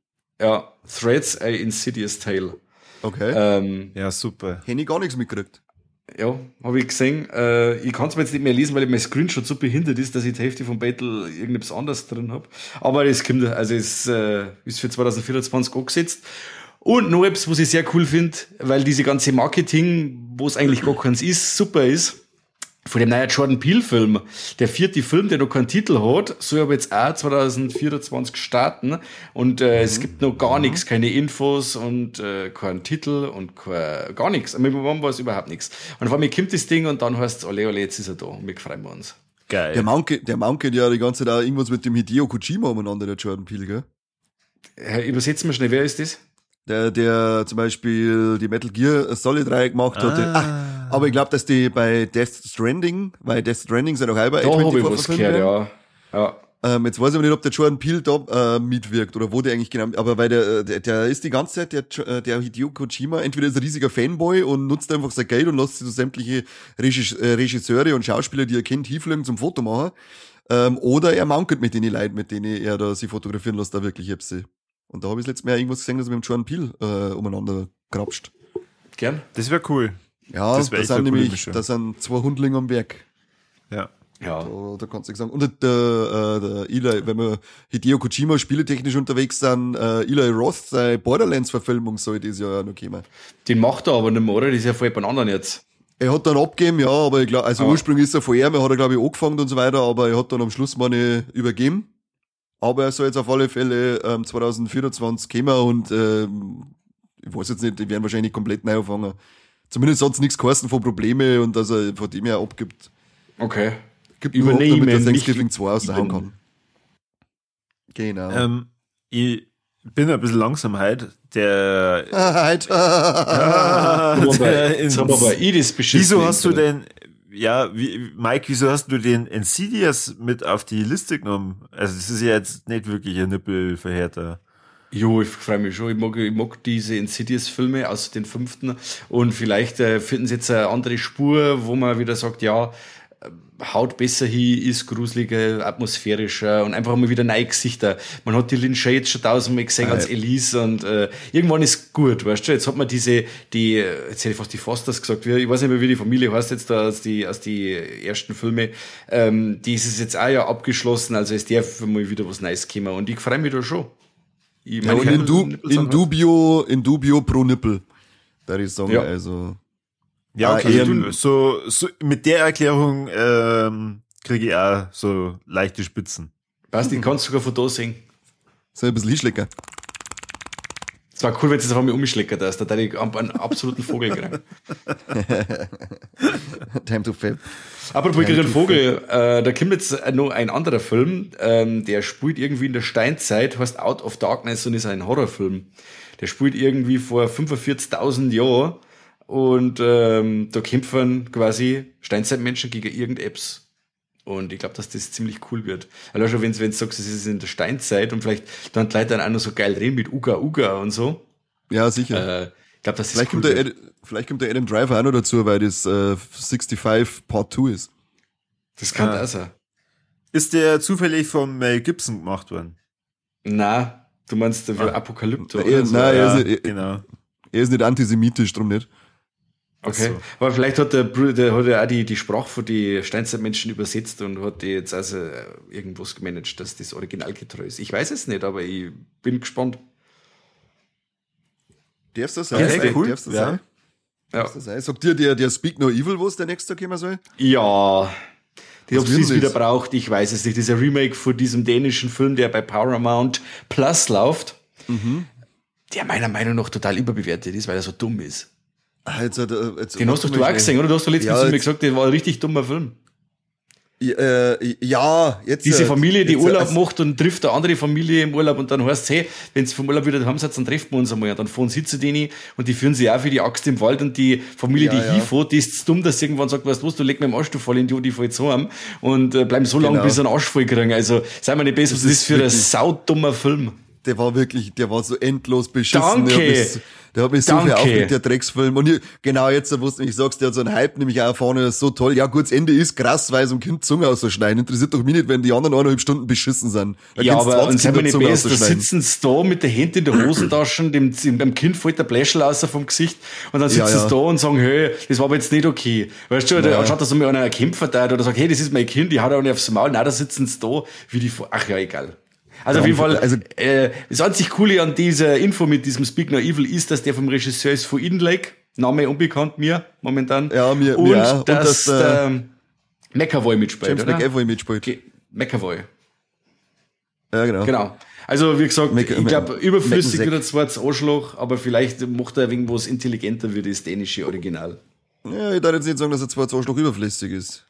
C: Ja, Threads, a Insidious Tale.
B: Okay.
A: Ähm, ja, super.
B: Hätte ich gar nichts mitgekriegt.
C: Ja, habe ich gesehen. Äh, ich kann es mir jetzt nicht mehr lesen, weil mein Screenshot so behindert ist, dass ich die Hälfte vom Battle irgendetwas anderes drin habe. Aber es kommt, also es äh, ist für 2024 angesetzt. Und noch etwas, was ich sehr cool finde, weil diese ganze Marketing, wo es eigentlich gar keins ist, super ist von dem neuen Jordan Peele Film. Der vierte Film, der noch keinen Titel hat, soll aber jetzt auch 2024 starten und äh, mhm. es gibt noch gar mhm. nichts, keine Infos und äh, keinen Titel und kein, gar nichts. Wir haben was überhaupt nichts. Und vor mir kommt das Ding und dann heißt es, ole, ole, jetzt ist er da und wir freuen uns.
B: Geil. Der Manke, der Manke ja die ganze Zeit auch irgendwas mit dem Hideo Kojima umeinander, der Jordan Peele, gell?
C: Äh, übersetzen wir schnell, wer ist das?
B: Der, der zum Beispiel die Metal Gear Solid 3 gemacht ah. hatte. Ach, aber ich glaube, dass die bei Death Stranding, weil Death Stranding sind auch halber
C: Da habe ich was gehört, ja. ja.
B: Ähm, jetzt weiß ich aber nicht, ob der Jordan Peele da äh, mitwirkt oder wo der eigentlich genau, aber weil der, der, der ist die ganze Zeit, der, äh, der Hideo Kojima, entweder ist ein riesiger Fanboy und nutzt einfach sein Geld und lässt sich so sämtliche äh, Regisseure und Schauspieler, die er kennt, hinfliegen zum Foto machen. Ähm, oder er mankelt mit den Leuten, mit denen er da sich fotografieren lässt, da wirklich Epsi. Und da habe ich letztes Mal irgendwas gesehen, dass er mit dem Jordan Peele äh, umeinander grapscht.
A: Gern. Das wäre cool.
B: Ja, das, das sind nämlich, da sind zwei Hundlinge am Werk.
A: Ja.
B: Ja. Da, da kannst du sagen. Und der, äh, der Eli, wenn wir Hideo Kojima spieletechnisch unterwegs sind, äh, Eli Roth, seine Borderlands-Verfilmung soll dieses Jahr noch kommen.
C: Den macht er aber nicht mehr, oder? Das ist ja voll bei anderen jetzt.
B: Er hat dann abgegeben, ja, aber ich glaube, also aber ursprünglich ist er von ihm, er hat er glaube ich angefangen und so weiter, aber er hat dann am Schluss mal nicht übergeben. Aber er soll jetzt auf alle Fälle ähm, 2024 kommen und ähm, ich weiß jetzt nicht, die werden wahrscheinlich komplett neu anfangen zumindest sonst nichts kosten von Probleme und dass er von dem her abgibt.
C: Okay.
B: Gibt Übernehmen, damit er Thanksgiving 2 aus der Hand kann.
A: Genau. Ähm, ich bin ein bisschen langsam heute. Der.
B: Halt.
C: ja, der Jetzt haben wir aber Idis beschissen.
A: Wieso hast du denn, ja, wie, Mike, wieso hast du den Insidious mit auf die Liste genommen? Also, das ist ja jetzt nicht wirklich ein Nippelverhärter.
C: Jo, ich freue mich schon. Ich mag, ich mag diese Insidious-Filme aus den fünften. Und vielleicht äh, finden sie jetzt eine andere Spur, wo man wieder sagt, ja, äh, haut besser hin, ist gruseliger, atmosphärischer und einfach mal wieder neue Gesichter. Man hat die Lynn Shades schon tausendmal gesehen als Elise und äh, irgendwann ist gut, weißt du? Jetzt hat man diese, die, jetzt hätte ich fast die Fosters gesagt, ich weiß nicht mehr, wie die Familie heißt jetzt da aus die, aus die ersten Filme. Ähm, die ist jetzt auch ja abgeschlossen, also ist der mal wieder was Neues gekommen und ich freue mich da schon.
B: Ich ja, und in, du, in, dubio, in dubio pro Nippel. Da ich sagen, ja. also.
A: Ja, okay. Ah, so, so, mit der Erklärung ähm, kriege ich auch so leichte Spitzen.
C: Passt, ich kann sogar von da sehen.
B: So ein bisschen hinschlecken.
C: Es war cool, wenn du es auf einmal umschlecken hast. Da hätte ich einen absoluten Vogel kriegen.
B: Time to fail.
C: Apropos Time Vogel, äh, da kommt jetzt noch ein anderer Film, ähm, der spielt irgendwie in der Steinzeit, heißt Out of Darkness und ist ein Horrorfilm. Der spielt irgendwie vor 45.000 Jahren und ähm, da kämpfen quasi Steinzeitmenschen gegen irgendeine Apps. Und ich glaube, dass das ziemlich cool wird. Also schon, wenn du sagst, es ist in der Steinzeit und vielleicht dann die Leute dann auch noch so geil reden mit Uga Uga und so.
B: Ja, sicher.
C: Äh, ich glaube, das
B: vielleicht, cool kommt der, vielleicht kommt der Adam Driver auch noch dazu, weil das äh, 65 Part 2 ist.
C: Das kann ah. auch sein.
A: Ist der zufällig von Mel Gibson gemacht worden?
C: Na, du meinst der ah. Apokalypto?
B: Er, so? Nein, ja, er, ist, genau. er ist nicht antisemitisch, drum nicht.
C: Okay, so. aber vielleicht hat der, der hat ja auch die, die Sprache von die Steinzeitmenschen übersetzt und hat die jetzt also äh, irgendwas gemanagt, dass das originalgetreu ist. Ich weiß es nicht, aber ich bin gespannt.
B: Darfst du das sein? Ja,
C: cool. Darfst du ja. sein?
B: Ja. sein? Sagt dir der, der Speak No Evil, was der nächste Tag kommen soll?
C: Ja. Die ob sie es wieder braucht, ich weiß es nicht. Dieser Remake von diesem dänischen Film, der bei Paramount Plus läuft, mhm. der meiner Meinung nach total überbewertet ist, weil er so dumm ist.
B: Ah, jetzt, äh, jetzt
C: Den hast doch du auch gesehen, oder? Du hast doch letztens ja, zu mir gesagt, der war ein richtig dummer Film.
B: Ja, äh, ja, jetzt.
C: Diese äh, Familie, die jetzt, Urlaub macht und trifft eine andere Familie im Urlaub und dann heißt es, hey, wenn sie vom Urlaub wieder daheim sind, dann treffen wir uns einmal. Und dann fahren sie zu denen und die führen sie auch für die Axt im Wald und die Familie, ja, die ja. hinfährt, die ist dumm, dass sie irgendwann sagt, weißt du was, du leg mir im Arsch, du voll in die, die voll zu haben und äh, bleiben so lange, genau. bis sie einen Arsch voll kriegen. Also, sei mal nicht besser, das, das ist für ein saudummer Film.
B: Der war wirklich, der war so endlos beschissen.
C: Danke.
B: Der hat mich, der hat mich so viel aufgeregt, der Drecksfilm. Und ich, genau jetzt, wo du mich sagst, der hat so einen Hype, nämlich auch vorne so toll. Ja gut, das Ende ist krass, weil so ein Kind Zunge auszuschneiden. Interessiert doch mich nicht, wenn die anderen eineinhalb Stunden beschissen sind.
C: Da ja, aber und sind wir nicht besser, da sitzen sie da mit der Hand in der Hosentasche, dem, dem Kind fällt der Bläschel aus vom Gesicht und dann sitzen ja, ja. sie da und sagen, hey, das war aber jetzt nicht okay. Weißt du, ja. anstatt dass er mir einer Kämpfer da oder sagt, hey, das ist mein Kind, die hat auch nicht aufs Maul. Nein, da sitzen sie da, wie die, ach ja, egal. Also auf jeden Fall, also, äh, das einzig Coole an dieser Info mit diesem Speak No Evil ist, dass der vom Regisseur ist von Eden Lake, Name unbekannt mir momentan.
B: Ja, mir,
C: und,
B: mir auch.
C: dass und dass der ähm, McAvoy mitspielt,
B: James oder? McAvoy mitspielt.
C: Ge McAvoy.
B: Ja, genau.
C: Genau. Also, wie gesagt, Mac ich glaube, überflüssig wird das zwar Anschlag, aber vielleicht macht er irgendwas intelligenter wie das dänische Original.
B: Ja, ich darf jetzt nicht sagen, dass er zwar Anschlag überflüssig ist.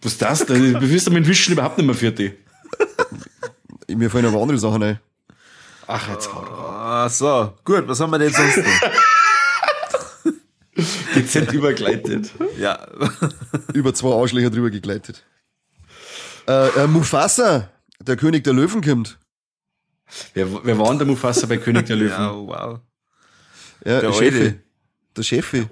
C: Was ist das? Du wirst mit Wischen überhaupt nicht mehr fertig.
B: Mir fallen aber andere Sachen ein.
C: Ach, jetzt haut
A: Ah, so. Gut, was haben wir denn sonst noch?
C: Dezent übergleitet.
A: Ja.
B: Über zwei Arschlöcher drüber gegleitet. Äh, äh, Mufasa, der König der Löwen kommt.
C: Wer, wer war denn der Mufasa bei König der Löwen?
A: Ja, wow.
B: Ja, der Chefe. Der Chefe.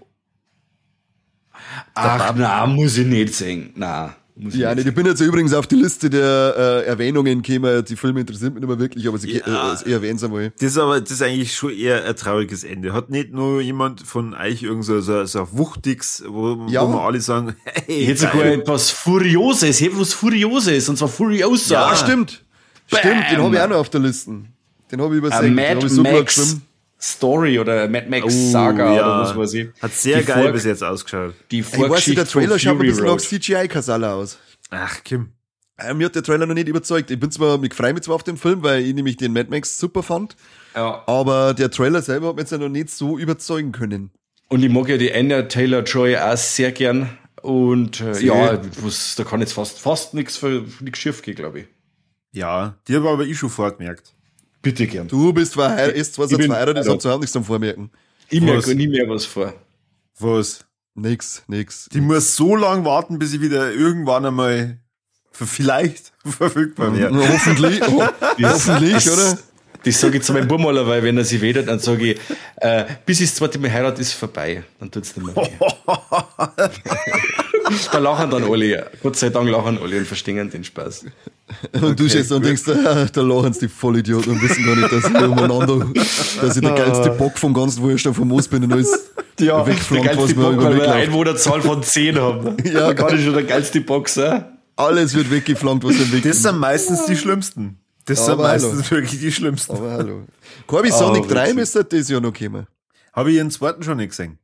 C: Ach, na, muss ich nicht sehen. Na.
B: Muss ja, nicht. ich bin jetzt übrigens auf die Liste der äh, Erwähnungen gekommen. Die Filme interessieren mich nicht mehr wirklich, aber sie ja, äh, erwähnen es einmal.
A: Das ist aber das ist eigentlich schon eher ein trauriges Ende. Hat nicht nur jemand von euch irgend so, so, so Wuchtigs, wo, ja. wo wir alle sagen,
C: hey, jetzt sogar etwas Furioses, etwas Furioses, und zwar Furiosa.
B: Ja, stimmt. Bam. Stimmt, den habe ich auch noch auf der Liste. Den habe ich übersehen.
C: Mad den ich so Max Story oder Mad Max oh, Saga ja. oder was weiß ich.
A: Hat sehr die geil Vor bis jetzt ausgeschaut.
B: Die Vorgeschichte ich weiß, der Trailer schaut ein bisschen nach CGI-Kasala aus.
A: Ach, Kim.
B: Äh, mir hat der Trailer noch nicht überzeugt. Ich bin zwar, ich freue mich zwar auf den Film, weil ich nämlich den Mad Max super fand. Ja. Aber der Trailer selber hat mir jetzt ja noch nicht so überzeugen können.
C: Und ich mag ja die Anya Taylor-Joy auch sehr gern. Und äh, ja, was, da kann jetzt fast, fast nichts schief gehen, glaube ich.
A: Ja, die habe aber ich schon vorgemerkt.
C: Bitte gern.
B: Du bist verheiratet, ist zwar seit verheiratet, ist, zu Hause nichts zum Vormerken.
C: Ich merke nie mehr was vor.
A: Was?
B: Nix, nix.
A: Die muss so lange warten, bis sie wieder irgendwann einmal vielleicht verfügbar wäre.
B: Hoffentlich, hoffentlich, oder?
C: Das sage ich zu meinem Burmaler, weil wenn er sich wedert, dann sage ich, äh, bis ich das zweite Mal heiratet, ist vorbei. Dann tut es nicht mehr weh. da lachen dann alle. Gott sei Dank lachen alle und verstehen den Spaß.
B: Und okay, du stehst und denkst, da, da lachen die Vollidioten und wissen gar nicht, dass ich umeinander, dass ich der geilste Bock vom ganzen Wohlstand vom Moos bin und alles
C: ja, wegflankt, der geilste Bock, weil wir eine Einwohnerzahl von 10 haben. ja, gar nicht schon der geilste Boxer.
B: Alles wird weggeflankt, was
A: er weg Das sind meistens die schlimmsten. Das aber sind meistens hallo. wirklich die schlimmsten.
B: Aber hallo. Corby Sonic 3 müsste das ja noch kommen.
A: Habe ich ihren zweiten schon nicht gesehen.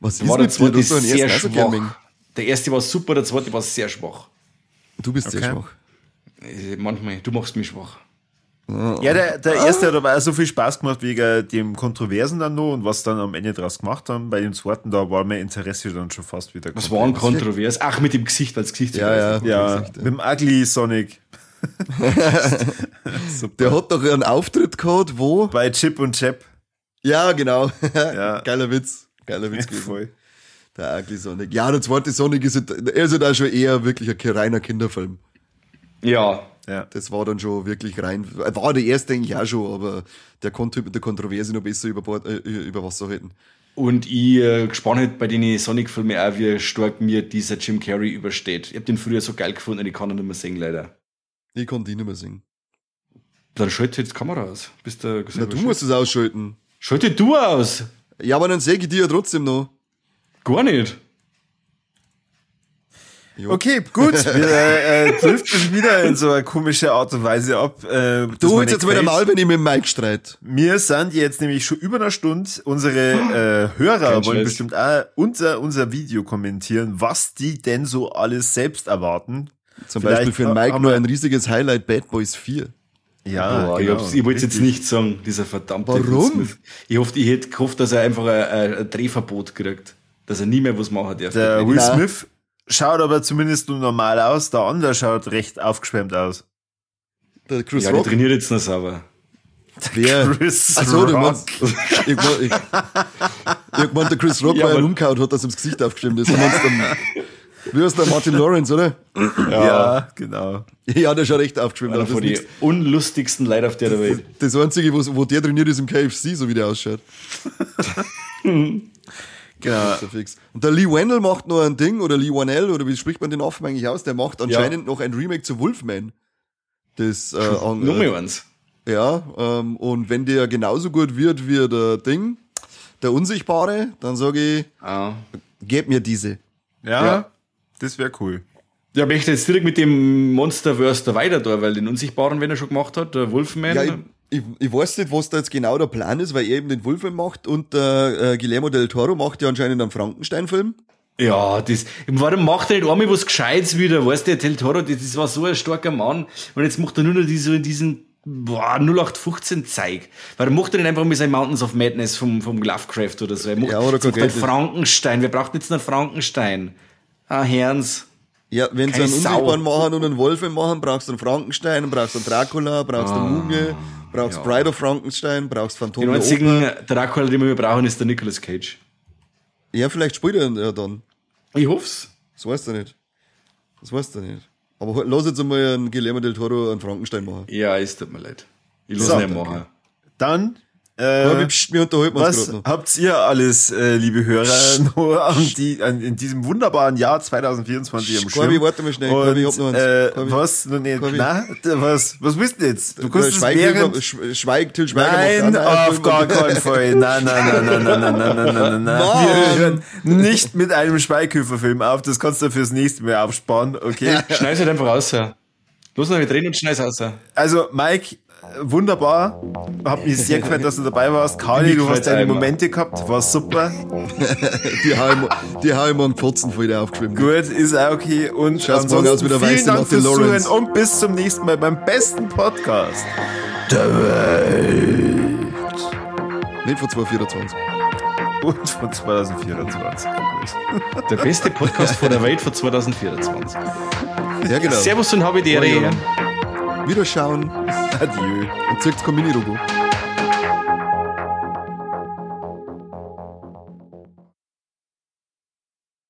C: Was ist war der zweite ist sehr schwach. Der erste war super, der zweite war sehr schwach.
B: Du bist okay. sehr schwach.
C: Äh, manchmal, du machst mich schwach.
A: Ja, der, der erste hat aber auch so viel Spaß gemacht wegen dem Kontroversen dann noch und was dann am Ende draus gemacht haben. Bei dem zweiten, da war mein Interesse dann schon fast wieder.
C: Was war ein Kontrovers? Ach, mit dem Gesicht, weil das Gesicht
A: ja, ja, ja, Gesicht, ja, mit dem Ugly Sonic.
B: der hat doch einen Auftritt gehabt, wo?
A: Bei Chip und Chap.
B: Ja, genau. Ja. Geiler Witz. Geiler Witz voll. Der Ugly Sonic. Ja, der zweite Sonic ist, er ist halt auch schon eher wirklich ein reiner Kinderfilm.
C: Ja.
B: Ja. Das war dann schon wirklich rein. War der erste eigentlich auch schon, aber der konnte mit der Kontroverse noch besser über, Bord, äh, über Wasser halten.
C: Und ich äh, gespannt bei den Sonic-Filmen auch, wie stark mir dieser Jim Carrey übersteht. Ich habe den früher so geil gefunden, ich kann ihn nicht mehr singen, leider.
B: Ich konnte ihn nicht mehr singen.
C: Dann schalte jetzt die Kamera aus. Bist du
B: Na, du musst es ausschalten.
C: Schalte du aus!
B: Ja, aber dann sehe ich dir ja trotzdem noch.
C: Gar nicht.
A: Jo. Okay, gut. Wir äh, driften wieder in so eine komische Art und Weise ab.
B: Äh, du holst jetzt wieder mal, wenn ich mit dem Mike streit.
A: Wir sind jetzt nämlich schon über eine Stunde. Unsere äh, Hörer Kein wollen Scheiß. bestimmt auch unser, unser Video kommentieren, was die denn so alles selbst erwarten.
B: Zum Vielleicht Beispiel für den Mike nur ein riesiges Highlight Bad Boys 4.
C: Ja, Boah, genau. ich, ich wollte jetzt nicht sagen, dieser verdammte
B: Warum?
C: Ich hoffe, ich hätte gehofft, dass er einfach ein, ein Drehverbot kriegt. Dass er nie mehr was machen darf.
A: Der Will Smith schaut aber zumindest normal aus. Der andere schaut recht aufgeschwemmt aus.
C: Der Chris ja, Rock. der trainiert jetzt noch sauber.
B: Wer? Chris Achso, Rock. Du meinst, ich, ich, ich, ich meinte, der Chris Rock, ja, weil er umgehauen hat, dass ihm das Gesicht aufgeschwemmt ist. Du meinst dann, Wie heißt der Martin Lawrence, oder?
A: Ja, ja genau.
B: Ja, der schaut echt aufgeschwimmt
C: aus. Von die unlustigsten Leute auf der Welt.
B: Das, das Einzige, wo, wo der trainiert, ist im KFC, so wie der ausschaut. Genau. Und der Lee Wendell macht noch ein Ding, oder Lee Wannell, oder wie spricht man den Affen eigentlich aus? Der macht anscheinend ja. noch ein Remake zu Wolfman. Das, äh, an,
C: Nummer eins.
B: Ja, ähm, und wenn der genauso gut wird wie der Ding, der Unsichtbare, dann sage ich, ah. gib mir diese.
A: Ja, ja. Das wäre cool.
C: Ja, möchte jetzt direkt mit dem Monsterverse da weiter da, weil den Unsichtbaren, wenn er schon gemacht hat, der Wolfman.
B: Ja, ich, ich, ich, weiß nicht, was da jetzt genau der Plan ist, weil er eben den Wolfman macht und äh, Guillermo del Toro macht ja anscheinend einen Frankenstein-Film.
C: Ja, das, warum macht er nicht einmal was Gescheites wieder? Weißt du, der Del Toro, das, das war so ein starker Mann und jetzt macht er nur noch diese, diesen boah, 0815 Zeig. Warum macht er nicht einfach mit seinen Mountains of Madness vom, vom Lovecraft oder so? Er macht, ja, oder macht einen Frankenstein. Wir brauchen jetzt einen Frankenstein. Ah, Herrns.
B: Ja, wenn sie einen Unsichtbaren machen und einen Wolf machen, brauchst du einen Frankenstein, brauchst du einen Dracula, brauchst du ah, eine Mumie, brauchst ja. Bride of Frankenstein, brauchst Phantom
C: Den einzigen Dracula, den wir brauchen, ist der Nicolas Cage.
B: Ja, vielleicht spielt er ja dann.
C: Ich hoff's.
B: Das weißt du nicht. Das weißt du nicht. Aber lass jetzt einmal einen Guillermo del Toro einen Frankenstein machen.
C: Ja, es tut mir leid. Ich lass so, ihn machen.
A: Dann äh,
B: wir unterhalten
A: was habt ihr alles, äh, liebe Hörer, nur an die, an, in diesem wunderbaren Jahr 2024
B: im Schirm? Corby, warte mal schnell. Und, Corby, ich hab noch eins.
A: Äh, was? Noch nicht, na, was, was willst du jetzt? Du kannst
B: Schweig, während... Schweig, Till Schweiger
A: Nein, auf gar keinen Fall. Nein, nein, nein, nein, nein, nein, nein, nein, nein, nein. Wir hören nicht mit einem Schweighöfer-Film auf. Das kannst du fürs nächste Mal aufsparen, okay?
C: Schneid's halt einfach raus. Los, noch, wir drehen und schneid's raus.
A: Also, Mike, wunderbar. Hab mich sehr gefreut, dass du dabei warst. Kali, du hast deine Momente gehabt, war super.
B: die habe ich, morgen 14 vor dir aufgeschrieben.
A: Gut, ist auch okay. Und
B: Schaut morgen aus wie der
A: vielen Dank fürs Zuhören und bis zum nächsten Mal beim besten Podcast der Welt.
B: Nicht von 2024.
A: Und von 2024.
C: Der beste Podcast von der Welt von 2024.
B: Ja, genau.
C: Servus und habe die Ehre.
B: Wiederschauen,
A: adieu
B: und zurück zum Kombini-Logo.